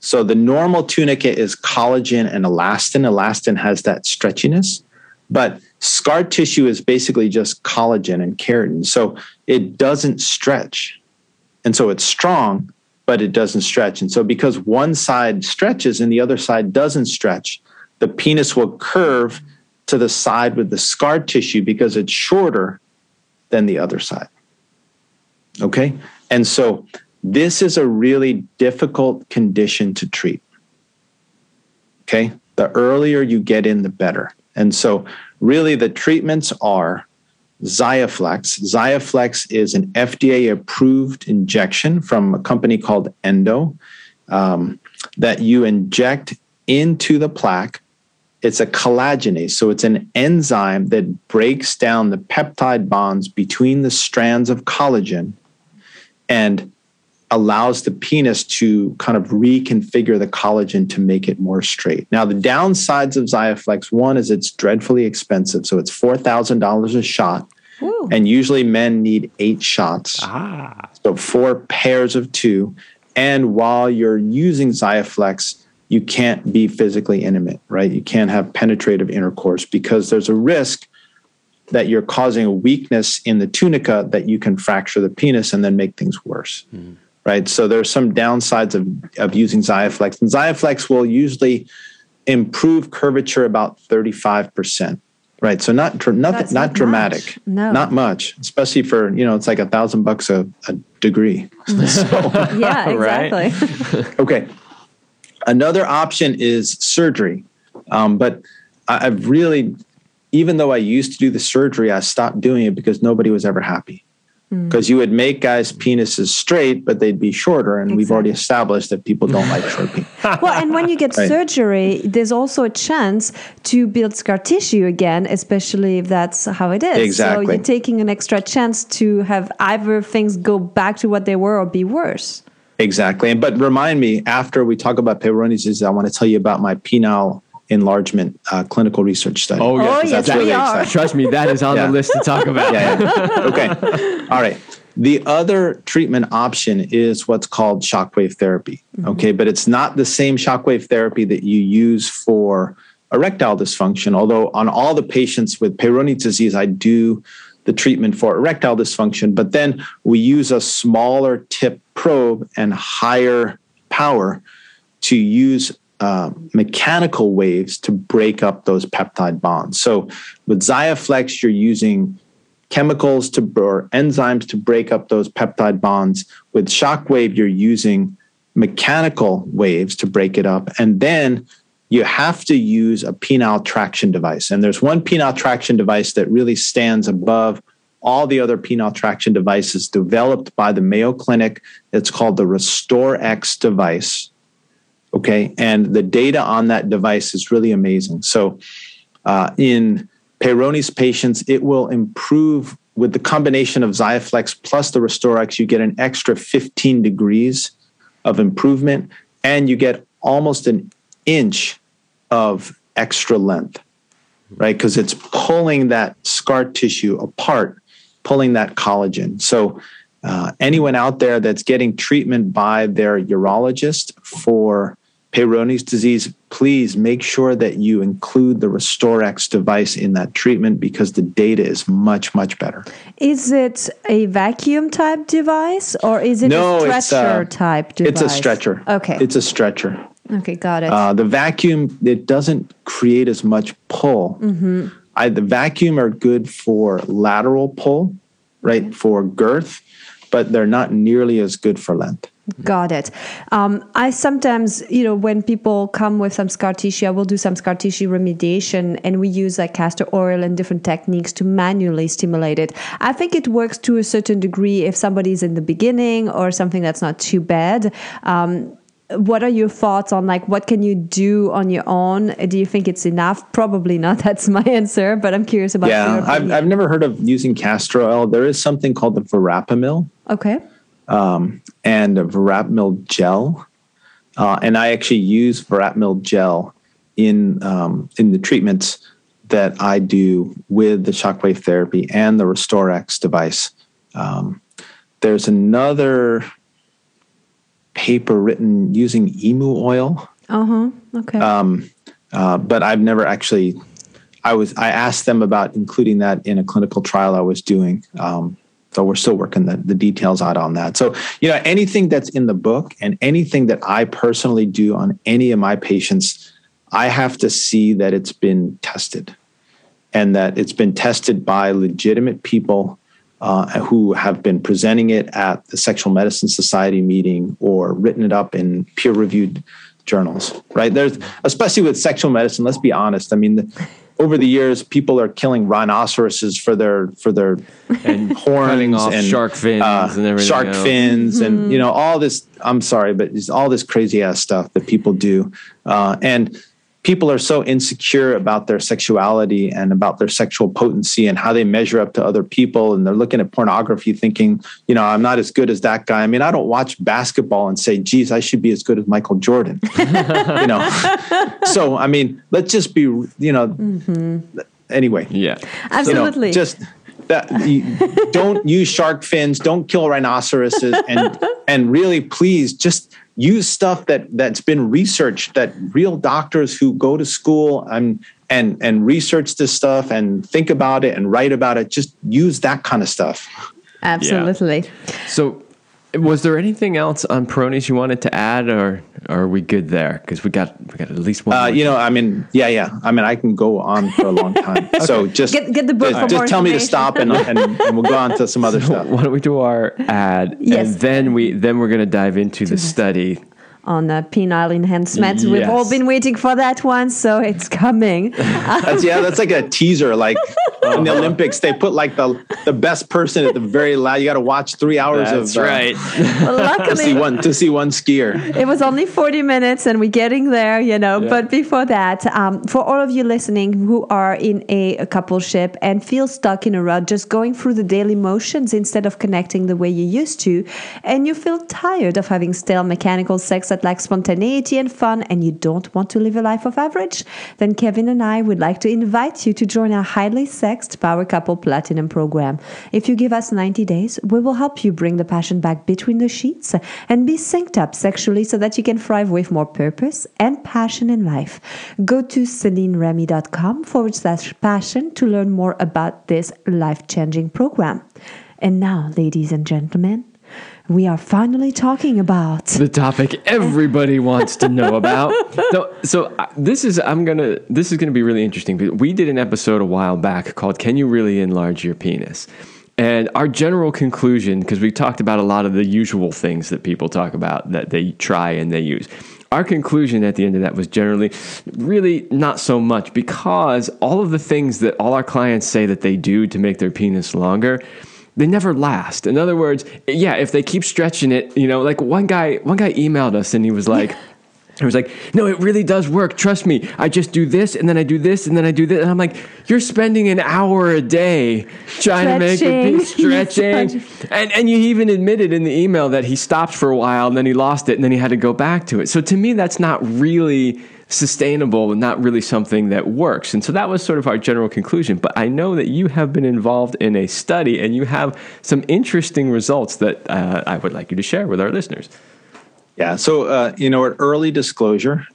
So the normal tunica is collagen and elastin. Elastin has that stretchiness, but scar tissue is basically just collagen and keratin. So it doesn't stretch. And so it's strong, but it doesn't stretch. And so because one side stretches and the other side doesn't stretch, the penis will curve to the side with the scar tissue because it's shorter than the other side. Okay? And so this is a really difficult condition to treat. Okay? The earlier you get in, the better. And so, really, the treatments are Xiaflex. Xiaflex is an FDA approved injection from a company called Endo um, that you inject into the plaque it's a collagenase. So it's an enzyme that breaks down the peptide bonds between the strands of collagen and allows the penis to kind of reconfigure the collagen to make it more straight. Now, the downsides of Xiaflex one is it's dreadfully expensive. So it's $4,000 a shot. Ooh. And usually men need eight shots. Ah. So four pairs of two. And while you're using Xiaflex, you can't be physically intimate, right? You can't have penetrative intercourse because there's a risk that you're causing a weakness in the tunica that you can fracture the penis and then make things worse. Mm. Right. So there's some downsides of, of using Xiaflex. And Xiaflex will usually improve curvature about 35%. Right. So not not, not, not dramatic. No. Not much. Especially for, you know, it's like a thousand bucks a, a degree. so, yeah, exactly. okay. Another option is surgery. Um, but I've really, even though I used to do the surgery, I stopped doing it because nobody was ever happy. Because mm. you would make guys' penises straight, but they'd be shorter. And exactly. we've already established that people don't like short penises. well, and when you get right. surgery, there's also a chance to build scar tissue again, especially if that's how it is. Exactly. So you're taking an extra chance to have either things go back to what they were or be worse. Exactly. And But remind me after we talk about Peyronie's disease, I want to tell you about my penile enlargement uh, clinical research study. Oh, yes, oh, yes that's really exciting. Trust me, that is on yeah. the list to talk about. yeah, yeah. Okay. All right. The other treatment option is what's called shockwave therapy. Mm-hmm. Okay, but it's not the same shockwave therapy that you use for erectile dysfunction. Although on all the patients with Peyronie's disease, I do the treatment for erectile dysfunction, but then we use a smaller tip probe and higher power to use uh, mechanical waves to break up those peptide bonds. So with Xiaflex, you're using chemicals to or enzymes to break up those peptide bonds. With Shockwave, you're using mechanical waves to break it up, and then you have to use a penile traction device. And there's one penile traction device that really stands above all the other penile traction devices developed by the Mayo Clinic. It's called the RestoreX device. Okay. And the data on that device is really amazing. So uh, in Peyronie's patients, it will improve with the combination of Xiaflex plus the RestoreX, you get an extra 15 degrees of improvement and you get almost an inch of extra length, right? Because it's pulling that scar tissue apart, pulling that collagen. So, uh, anyone out there that's getting treatment by their urologist for Peyronie's disease, please make sure that you include the RestoreX device in that treatment because the data is much, much better. Is it a vacuum type device or is it No, a it's, stretcher uh, type device? It's a stretcher. Okay. It's a stretcher. okay, got it. Uh, the vacuum, it doesn't create as much pull. Mm-hmm. I, the vacuum are good for lateral pull, right, for girth, but they're not nearly as good for length. Got it. Um, I sometimes, you know, when people come with some scar tissue, I will do some scar tissue remediation and we use like castor oil and different techniques to manually stimulate it. I think it works to a certain degree if somebody's in the beginning or something that's not too bad. Um, what are your thoughts on like what can you do on your own? Do you think it's enough? Probably not. That's my answer, but I'm curious about Yeah, I've. I've never heard of using castor oil. There is something called the verapamil okay. And a verapamil gel. Uh, and I actually use verapamil gel in um, in the treatments that I do with the shockwave therapy and the RestoreX device. Um, there's another paper written using emu oil, Uh huh. Okay. uh, but I've never actually. I was I asked them about including that in a clinical trial I was doing. Um, so we're still working the, the details out on that. So you know anything that's in the book and anything that I personally do on any of my patients, I have to see that it's been tested, and that it's been tested by legitimate people uh, who have been presenting it at the Sexual Medicine Society meeting or written it up in peer reviewed journals, right? There's, especially with sexual medicine, let's be honest. I mean, the, over the years, people are killing rhinoceroses for their, for their And horns cutting off and shark fins uh, and everything shark else. fins and you know all this i'm sorry but it's all this crazy ass stuff that people do uh, and people are so insecure about their sexuality and about their sexual potency and how they measure up to other people and they're looking at pornography thinking you know i'm not as good as that guy. I mean i don't watch basketball and say geez i should be as good as michael jordan. You know? So i mean let's just be you know mm-hmm. anyway. Yeah. you know, Absolutely. just that don't use shark fins, don't kill rhinoceroses, and and really please just use stuff that that's been researched that real doctors who go to school and and and research this stuff and think about it and write about it just use that kind of stuff Absolutely. So, was there anything else on Peyronie's you wanted to add, or, or are we good there? Because we got we got at least one. uh, more you know i mean yeah yeah i mean i can go on for a long time so just Get- get the book just, for just more tell me to stop and, and and we'll go on to some other stuff Why don't we do our ad, Yes. and then we then we're going to dive into the study. On uh, penile enhancement. We've all been waiting for that one, so it's coming. That's yeah, that's like a teaser. Like in the Olympics, they put like the the best person at the very last. You got to watch three hours That's of uh, right. Well, to see one to see one skier. it was only 40 minutes and we're getting there, you know. Yeah. But before that, um, for all of you listening who are in a, a coupleship and feel stuck in a rut, just going through the daily motions instead of connecting the way you used to, and you feel tired of having stale mechanical sex that like spontaneity and fun, and you don't want to live a life of average, then Kevin and I would like to invite you to join our highly sexed Power Couple Platinum program. If you give us 90 days, we will help you bring the passion back between the sheets and be synced up sexually so that you can thrive with more purpose and passion in life. Go to CelineRemy.com forward slash passion to learn more about this life changing program. And now, ladies and gentlemen, we are finally talking about. the topic everybody wants to know about. No, so uh, this is I'm gonna this is gonna be really interesting. because We did an episode a while back called "Can You Really Enlarge Your Penis?" And our general conclusion, because we talked about a lot of the usual things that people talk about that they try and they use. Our conclusion at the end of that was generally really not so much because all of the things that all our clients say that they do to make their penis longer, they never last. In other words, yeah, if they keep stretching it, you know, like one guy, one guy emailed us and he was like, he was like, no, it really does work. Trust me. I just do this and then I do this and then I do this. And I'm like, you're spending an hour a day trying to make Stretching. stretching. and, and you even admitted in the email that he stopped for a while and then he lost it and then he had to go back to it. So to me, that's not really sustainable and not really something that works. And so that was sort of our general conclusion. But I know that you have been involved in a study and you have some interesting results that uh, I would like you to share with our listeners. Yeah. So, uh, you know, at early disclosure,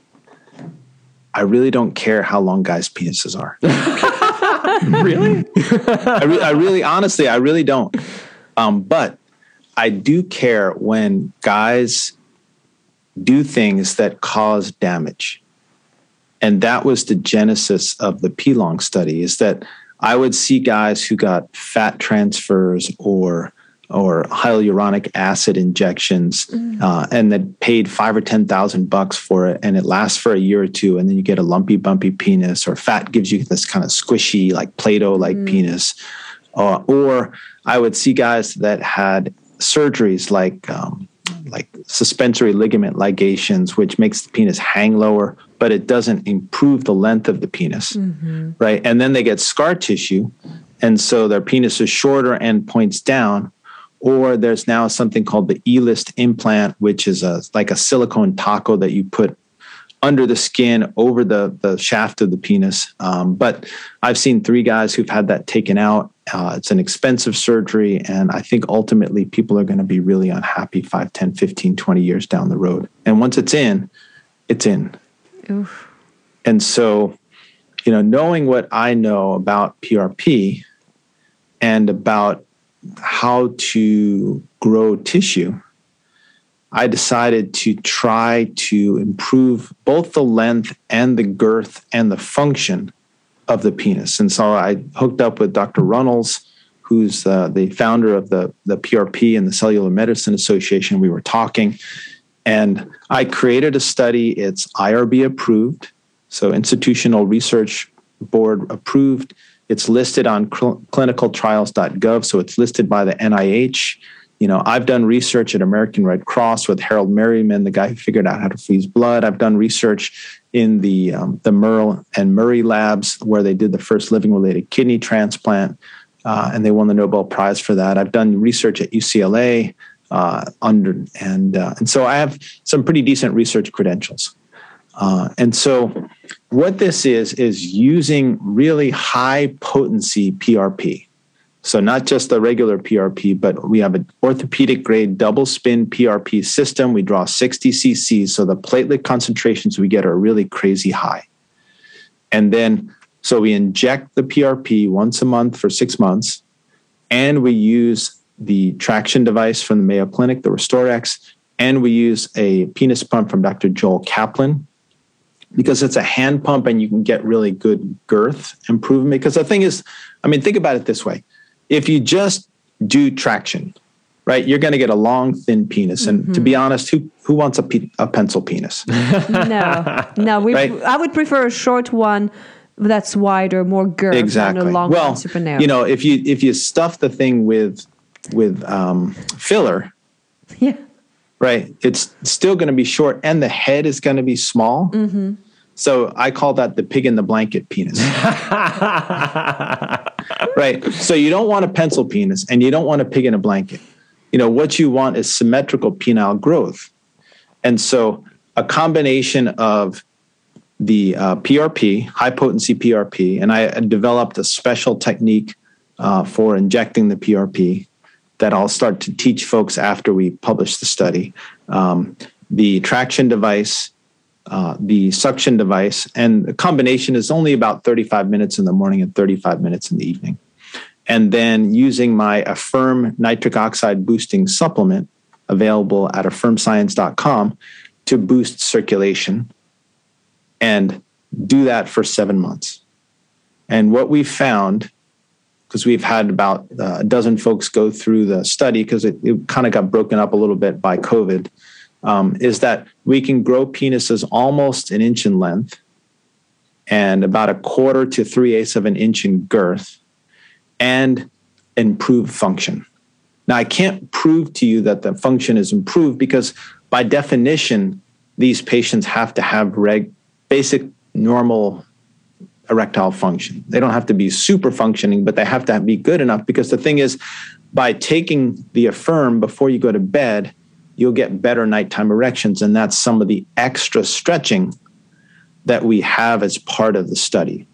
I really don't care how long guys' penises are. really? I, re- I, really, honestly, I really don't. Um, but I do care when guys do things that cause damage. And that was the genesis of the P-Long study is that I would see guys who got fat transfers or or hyaluronic acid injections, mm. uh, and that paid five or ten thousand bucks for it, and it lasts for a year or two, and then you get a lumpy, bumpy penis, or fat gives you this kind of squishy, like Play-Doh like mm. penis, uh, or I would see guys that had surgeries like um, like suspensory ligament ligations, which makes the penis hang lower, but it doesn't improve the length of the penis, mm-hmm. right? And then they get scar tissue, and so their penis is shorter and points down or there's now something called the E-list implant, which is a like a silicone taco that you put under the skin over the the shaft of the penis. Um, but I've seen three guys who've had that taken out. Uh, it's an expensive surgery, and I think ultimately people are going to be really unhappy 5, 10, 15, 20 years down the road. And once it's in, it's in. Oof. And so, you know, knowing what I know about PRP and about how to grow tissue, I decided to try to improve both the length and the girth and the function of the penis. And so I hooked up with Dr. Runels, who's uh, the founder of the, the PRP and the Cellular Medicine Association. We were talking, and I created a study. It's IRB approved, so Institutional Research Board approved it's listed on cl- clinicaltrials.gov, so it's listed by the NIH. You know, I've done research at American Red Cross with Harold Meryman, the guy who figured out how to freeze blood. I've done research in the um, the Merrill and Murray labs where they did the first living related kidney transplant, uh, and they won the Nobel Prize for that. I've done research at UCLA uh, under and uh, and so I have some pretty decent research credentials. Uh, and so, what this is, is using really high potency PRP. So, not just the regular PRP, but we have an orthopedic grade double spin PRP system. We draw 60 cc's, so the platelet concentrations we get are really crazy high. And then, so we inject the PRP once a month for six months, and we use the traction device from the Mayo Clinic, the RestoreX, and we use a penis pump from Dr. Joel Kaplan, because it's a hand pump and you can get really good girth improvement. Because the thing is, I mean, think about it this way if you just do traction, right, you're going to get a long, thin penis. And mm-hmm. to be mm-hmm. honest, who, who wants a, pe- a pencil penis? no, no. We, right? I would prefer a short one that's wider, more girth exactly. than a long well, one, super narrow. You know, if you if you stuff the thing with with um, filler, yeah, right, it's still going to be short, and the head is going to be small. Mm-hmm. So I call that the pig in the blanket penis. right. So you don't want a pencil penis and you don't want a pig in a blanket. You know, what you want is symmetrical penile growth. And so a combination of the uh, PRP, high potency PRP, and I developed a special technique uh, for injecting the PRP that I'll start to teach folks after we publish the study. Um, the traction device uh, the suction device, and the combination is only about 35 minutes in the morning and 35 minutes in the evening. And then using my Affirm nitric oxide boosting supplement available at affirmscience.com to boost circulation and do that for seven months. And what we found, because we've had about uh, a dozen folks go through the study, because it, it kind of got broken up a little bit by COVID um, is that we can grow penises almost an inch in length and about a quarter to three eighths of an inch in girth and improve function. Now, I can't prove to you that the function is improved because, by definition, these patients have to have reg- basic normal erectile function. They don't have to be super functioning, but they have to be good enough because the thing is, by taking the affirm before you go to bed, you'll get better nighttime erections. And that's some of the extra stretching that we have as part of the study.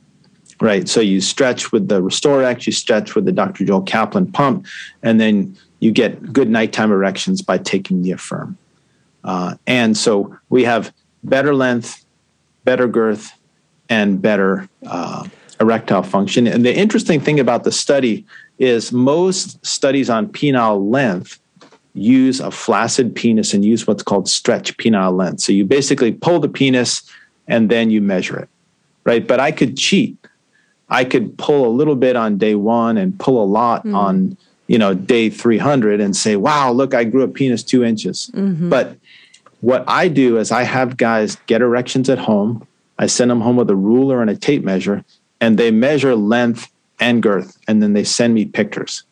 Right. So you stretch with the RestoreX, you stretch with the Dr. Joel Kaplan pump, and then you get good nighttime erections by taking the Affirm. Uh, and so we have better length, better girth, and better uh, erectile function. And the interesting thing about the study is most studies on penile length use a flaccid penis and use what's called stretch penile length. So you basically pull the penis and then you measure it, right? But I could cheat. I could pull a little bit on day one and pull a lot mm. on you know day 300 and say wow look i grew a penis two inches mm-hmm. but what i do is i have guys get erections at home i send them home with a ruler and a tape measure and they measure length and girth and then they send me pictures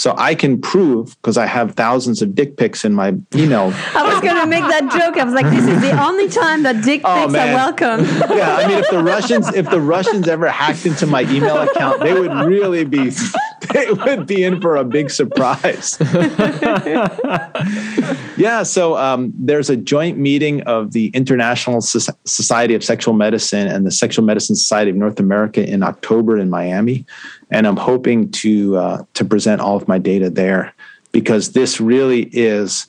so I can prove because I have thousands of dick pics in my email. I was going to make that joke. I was like, this is the only time that dick oh, pics are welcome. yeah, I mean, if the Russians, if the Russians ever hacked into my email account, they would really be, they would be in for a big surprise. yeah. So um, there's a joint meeting of the International Society of Sexual Medicine and the Sexual Medicine Society of North America in October in Miami and I'm hoping to uh, to present all of my data there because this really is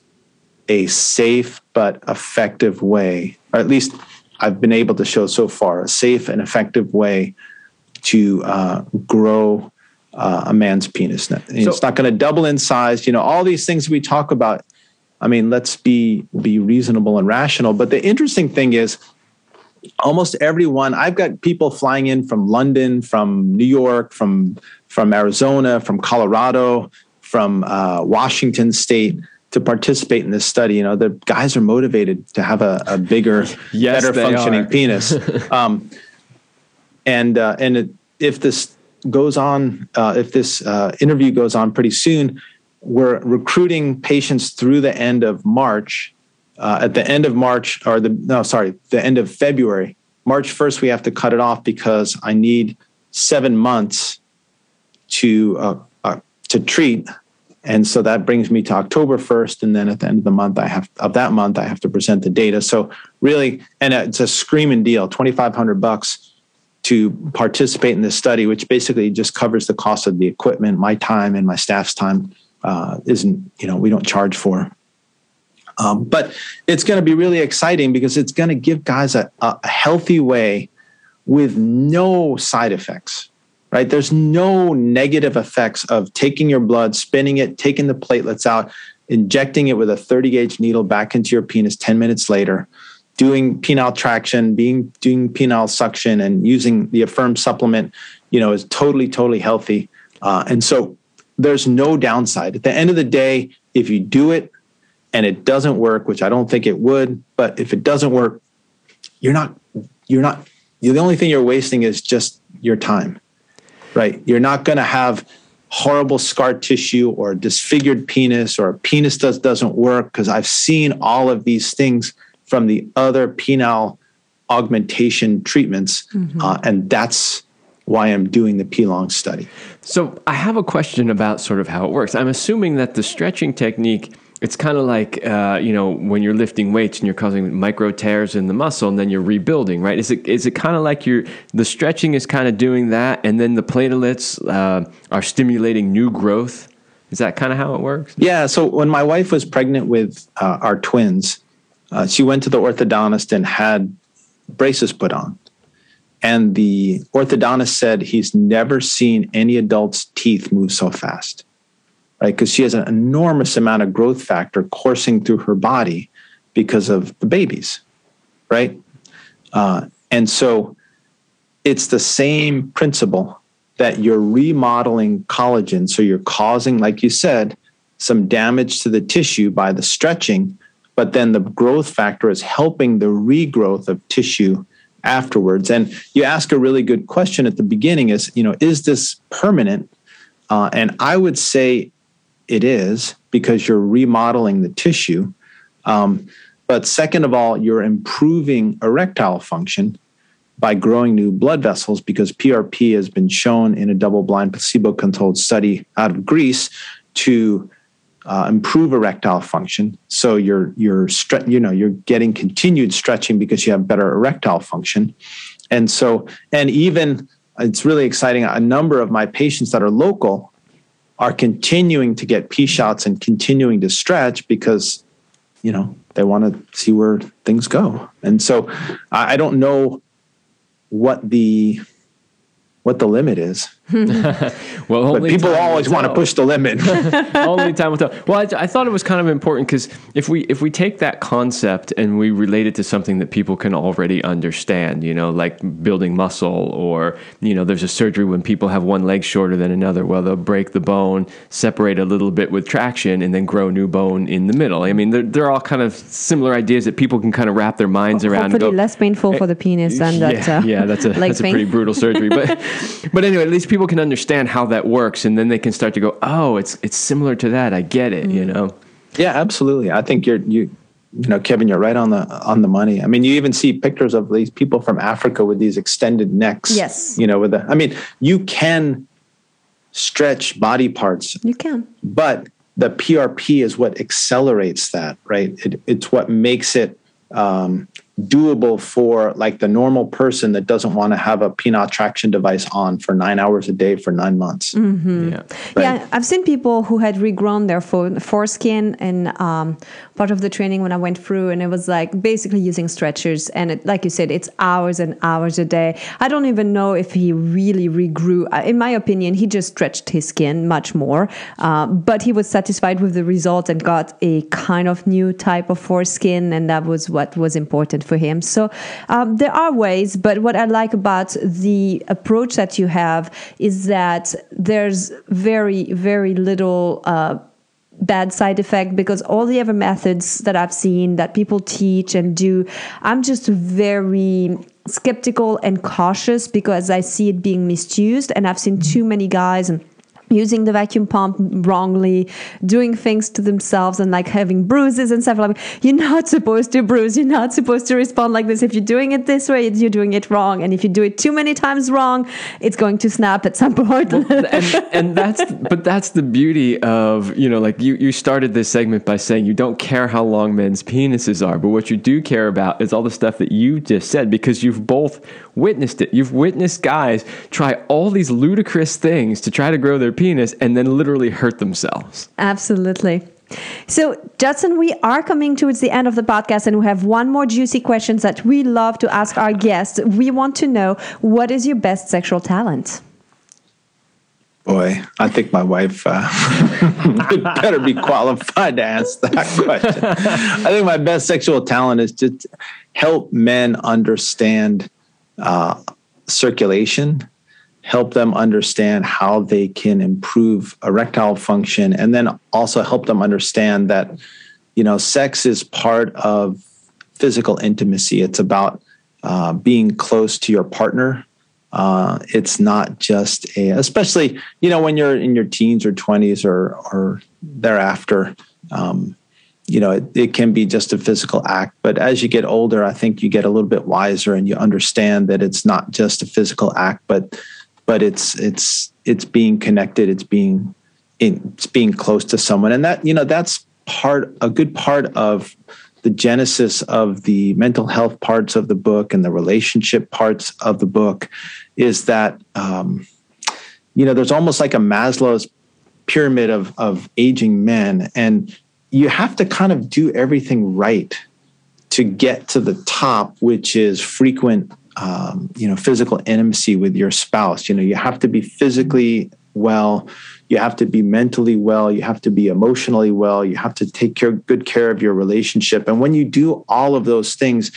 a safe but effective way, or at least I've been able to show so far, a safe and effective way to uh, grow uh, a man's penis. So, it's not going to double in size. You know, all these things we talk about. I mean, let's be be reasonable and rational. But the interesting thing is, almost everyone i've got people flying in from london from new york from from arizona from colorado from uh, washington state to participate in this study you know the guys are motivated to have a, a bigger yes, better functioning penis um, and uh, and it, if this goes on uh, if this uh, interview goes on pretty soon we're recruiting patients through the end of march uh, at the end of March, or the no, sorry, the end of February, March 1st, we have to cut it off because I need seven months to uh, uh, to treat, and so that brings me to October 1st, and then at the end of the month, I have of that month, I have to present the data. So really, and it's a screaming deal, 2,500 bucks to participate in this study, which basically just covers the cost of the equipment, my time, and my staff's time. Uh, isn't you know we don't charge for um, but it's going to be really exciting because it's going to give guys a, a healthy way with no side effects right? There's no negative effects of taking your blood, spinning it, taking the platelets out, injecting it with a 30 gauge needle back into your penis 10 minutes later, doing penile traction, being doing penile suction, and using the Affirm supplement. You know, is totally, totally healthy. Uh, and so there's no downside. At the end of the day, if you do it and it doesn't work, which I don't think it would, but if it doesn't work, you're not, you're not, the only thing you're wasting is just your time, right? You're not going to have horrible scar tissue or disfigured penis or a penis does, doesn't work because I've seen all of these things from the other penile augmentation treatments. Mm-hmm. Uh, and that's why I'm doing the P-Long study. So I have a question about sort of how it works. I'm assuming that the stretching technique it's kind of like uh, you know when you're lifting weights and you're causing micro tears in the muscle and then you're rebuilding right is it is it kind of like you're the stretching is kind of doing that and then the platelets uh, are stimulating new growth is that kind of how it works yeah so when my wife was pregnant with uh, our twins uh, she went to the orthodontist and had braces put on and the orthodontist said he's never seen any adult's teeth move so fast right? Because she has an enormous amount of growth factor coursing through her body because of the babies, right? Uh, and so it's the same principle that you're remodeling collagen. So you're causing, like you said, some damage to the tissue by the stretching, but then the growth factor is helping the regrowth of tissue afterwards. And you ask a really good question at the beginning is, you know, is this permanent? Uh, and I would say it is because you're remodeling the tissue. Um, but second of all, you're improving erectile function by growing new blood vessels because PRP has been shown in a double blind placebo controlled study out of Greece to uh, improve erectile function. So you're you're stre- you know you're getting continued stretching because you have better erectile function. And so and even it's really exciting a number of my patients that are local are continuing to get P shots and continuing to stretch because, you know, they want to see where things go. And so I, I don't know what the what the limit is. well, but people always want to push the limit. only time will tell. Well, I, I, thought it was kind of important because if we if we take that concept and we relate it to something that people can already understand, you know, like building muscle, or you know, there's a surgery when people have one leg shorter than another. Well, they'll break the bone, separate a little bit with traction, and then grow new bone in the middle. I mean, they're, they're all kind of similar ideas that people can kind of wrap their minds around. Hopefully, less painful for the penis than yeah, that. Uh, yeah, that's a that's a pretty brutal surgery, but but anyway, at least people can understand how that works, and then they can start to go, "Oh, it's it's similar to that. I get it." Mm. You know. Yeah, absolutely. I think you're you you know kevin you're right on the on the money i mean you even see pictures of these people from africa with these extended necks yes you know with the i mean you can stretch body parts you can but the prp is what accelerates that right it, it's what makes it um, doable for like the normal person that doesn't want to have a penile traction device on for nine hours a day for nine months. Mm-hmm. Yeah. yeah, I've seen people who had regrown their foreskin and um, part of the training when I went through, and it was like basically using stretchers. And it, like you said, it's hours and hours a day. I don't even know if he really regrew. Uh, in my opinion, he just stretched his skin much more, uh, but he was satisfied with the result and got a kind of new type of foreskin, and that was what was important for him. So um, there are ways, but what I like about the approach that you have is that there's very, very little. Uh, bad side effect because all the other methods that I've seen that people teach and do, I'm just very skeptical and cautious because I see it being misused. And I've seen too many guys and using the vacuum pump wrongly, doing things to themselves and like having bruises and stuff like you're not supposed to bruise, you're not supposed to respond like this. If you're doing it this way, you're doing it wrong. And if you do it too many times wrong, it's going to snap at some point. Well, and, and that's but that's the beauty of, you know, like you, you started this segment by saying you don't care how long men's penises are, but what you do care about is all the stuff that you just said because you've both witnessed it. You've witnessed guys try all these ludicrous things to try to grow their penis and then literally hurt themselves. Absolutely. So, Judson, we are coming towards the end of the podcast, and we have one more juicy question that we love to ask our guests. We want to know what is your best sexual talent? Boy, I think my wife uh, better be qualified to ask that question. I think my best sexual talent is to help men understand uh, circulation, help them understand how they can improve erectile function, and then also help them understand that, you know, sex is part of physical intimacy. It's about uh, being close to your partner. Uh, it's not just a, especially you know when you're in your teens or 20s or or thereafter. Um, you know, it, it, can be just a physical act. But as you get older, I think you get a little bit wiser and you understand that it's not just a physical act, but but it's it's it's being connected, it's being it's being close to someone, and that you know that's part a good part of the genesis of the mental health parts of the book and the relationship parts of the book is that um, you know there's almost like a Maslow's pyramid of of aging men. And you have to kind of do everything right to get to the top, which is frequent, um, you know, physical intimacy with your spouse. You know, you have to be physically well, you have to be mentally well, you have to be emotionally well, you have to take care, good care of your relationship. And when you do all of those things,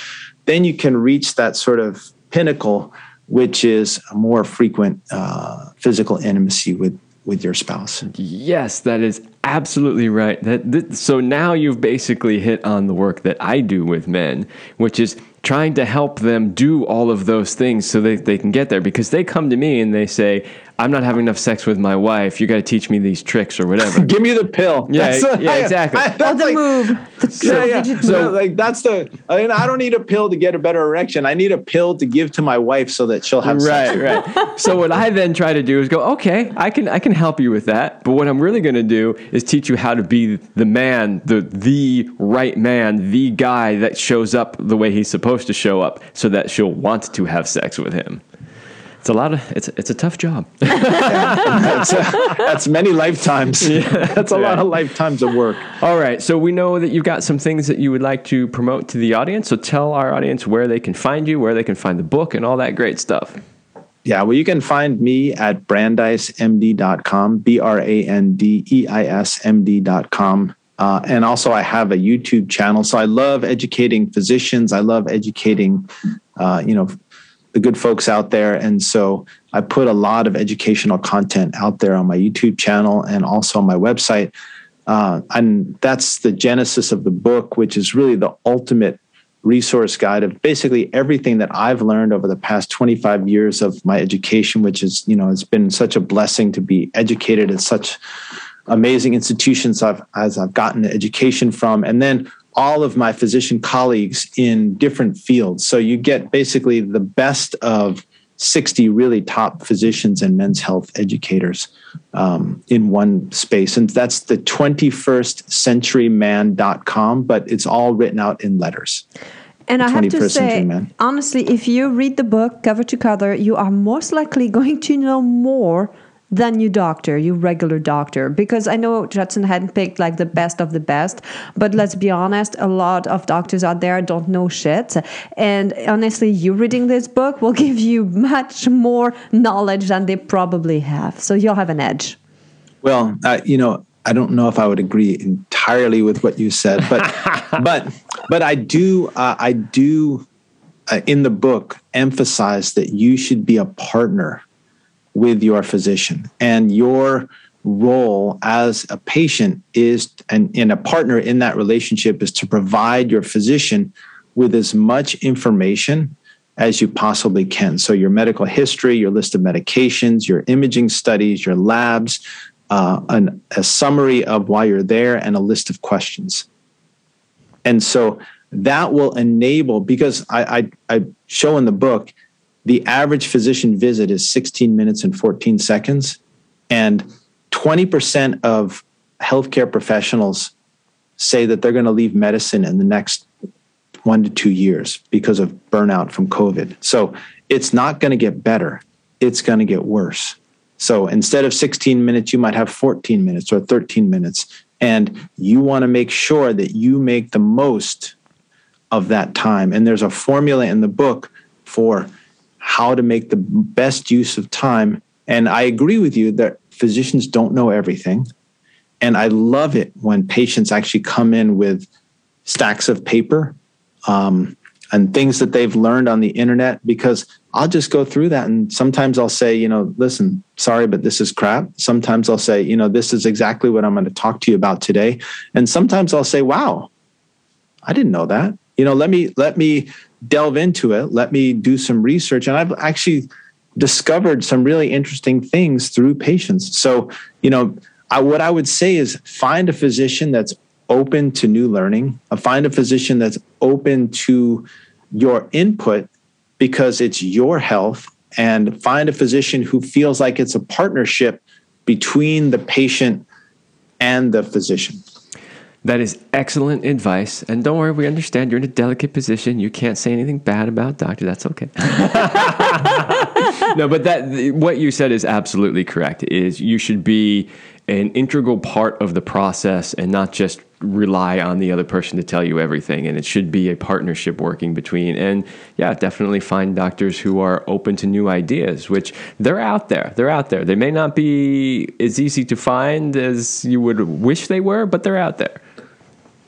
then you can reach that sort of pinnacle, which is a more frequent uh, physical intimacy with with your spouse. Yes, that is absolutely right. That, that, so now you've basically hit on the work that I do with men, which is trying to help them do all of those things so that they can get there. Because they come to me and they say, I'm not having enough sex with my wife. You got to teach me these tricks or whatever. Give me the pill. Yeah, that's yeah, exactly. I, that's the like, move. The, yeah, yeah. So like that's the. I mean, I don't need a pill to get a better erection. I need a pill to give to my wife so that she'll have. Right, sex. right. so what I then try to do is go, okay, I can I can help you with that. But what I'm really going to do is teach you how to be the man, the the right man, the guy that shows up the way he's supposed to show up, so that she'll want to have sex with him. It's a lot of it's it's a tough job. that's, uh, that's many lifetimes. that's a lot of lifetimes of work. All right, so we know that you've got some things that you would like to promote to the audience. So tell our audience where they can find you, where they can find the book, and all that great stuff. Yeah, well, you can find me at brandeismd.com, B R A N D E I S M D.com. Uh, and also, I have a YouTube channel. So I love educating physicians. I love educating, uh, you know, the good folks out there. And so I put a lot of educational content out there on my YouTube channel and also on my website. Uh, and that's the genesis of the book, which is really the ultimate resource guide of basically everything that I've learned over the past 25 years of my education, which is, you know, it's been such a blessing to be educated at such amazing institutions I've, as I've gotten the education from. And then all of my physician colleagues in different fields. So you get basically the best of 60 really top physicians and men's health educators um, in one space. And that's the 21st centuryman.com, but it's all written out in letters. And I have to say, honestly, if you read the book cover to cover, you are most likely going to know more than your doctor, your regular doctor. Because I know Judson hadn't picked like the best of the best, but let's be honest, a lot of doctors out there don't know shit. And honestly, you reading this book will give you much more knowledge than they probably have. So you'll have an edge. Well, uh, you know, I don't know if I would agree entirely with what you said, but but but I do uh, I do uh, in the book emphasize that you should be a partner with your physician. And your role as a patient is, and in a partner in that relationship, is to provide your physician with as much information as you possibly can. So, your medical history, your list of medications, your imaging studies, your labs, uh, an, a summary of why you're there, and a list of questions. And so that will enable, because I, I, I show in the book, the average physician visit is 16 minutes and 14 seconds. And 20% of healthcare professionals say that they're going to leave medicine in the next one to two years because of burnout from COVID. So it's not going to get better, it's going to get worse. So instead of 16 minutes, you might have 14 minutes or 13 minutes. And you want to make sure that you make the most of that time. And there's a formula in the book for how to make the best use of time. And I agree with you that physicians don't know everything. And I love it when patients actually come in with stacks of paper um, and things that they've learned on the internet because I'll just go through that. And sometimes I'll say, you know, listen, sorry, but this is crap. Sometimes I'll say, you know, this is exactly what I'm going to talk to you about today. And sometimes I'll say, wow, I didn't know that. You know, let me let me delve into it. Let me do some research. And I've actually discovered some really interesting things through patients. So, you know, I, what I would say is find a physician that's open to new learning, uh, find a physician that's open to your input because it's your health, and find a physician who feels like it's a partnership between the patient and the physician. That is excellent advice. And don't worry, we understand you're in a delicate position. You can't say anything bad about doctor. That's okay. no, but that what you said is absolutely correct. Is you should be an integral part of the process and not just rely on the other person to tell you everything. And it should be a partnership working between. And yeah, definitely find doctors who are open to new ideas, which they're out there. They're out there. They may not be as easy to find as you would wish they were, but they're out there.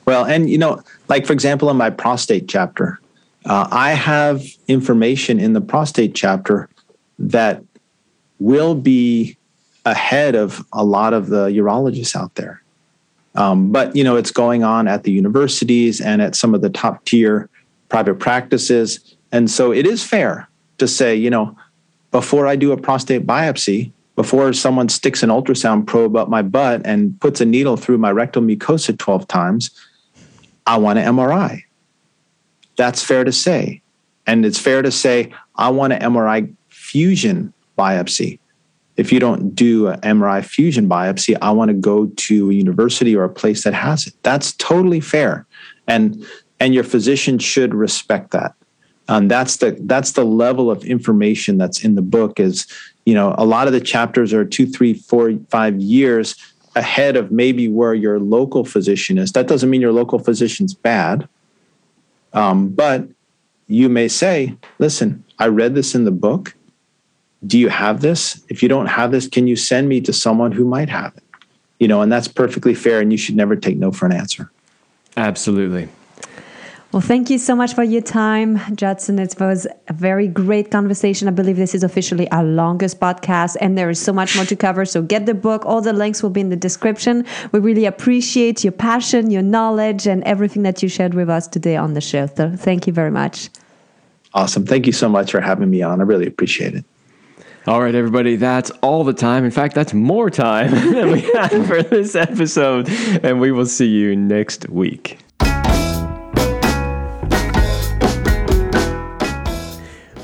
Well, and you know, like for example, in my prostate chapter, uh, I have information in the prostate chapter that will be ahead of a lot of the urologists out there. Um, but you know, it's going on at the universities and at some of the top tier private practices, and so it is fair to say, you know, before I do a prostate biopsy, before someone sticks an ultrasound probe up my butt and puts a needle through my rectal mucosa 12 times, I want an MRI. That's fair to say. And it's fair to say, I want an MRI fusion biopsy. If you don't do an MRI fusion biopsy, I want to go to a university or a place that has it. That's totally fair. And and your physician should respect that. Um, that's the that's the level of information that's in the book. Is you know a lot of the chapters are two, three, four, five years ahead of maybe where your local physician is. That doesn't mean your local physician's bad, um, but you may say, "Listen, I read this in the book. Do you have this? If you don't have this, can you send me to someone who might have it?" You know, and that's perfectly fair, and you should never take no for an answer. Absolutely. Well, thank you so much for your time, Judson. It was a very great conversation. I believe this is officially our longest podcast, and there is so much more to cover. So get the book. All the links will be in the description. We really appreciate your passion, your knowledge, and everything that you shared with us today on the show. So thank you very much. Awesome. Thank you so much for having me on. I really appreciate it. All right, everybody, that's all the time. In fact, that's more time than we had for this episode. And we will see you next week.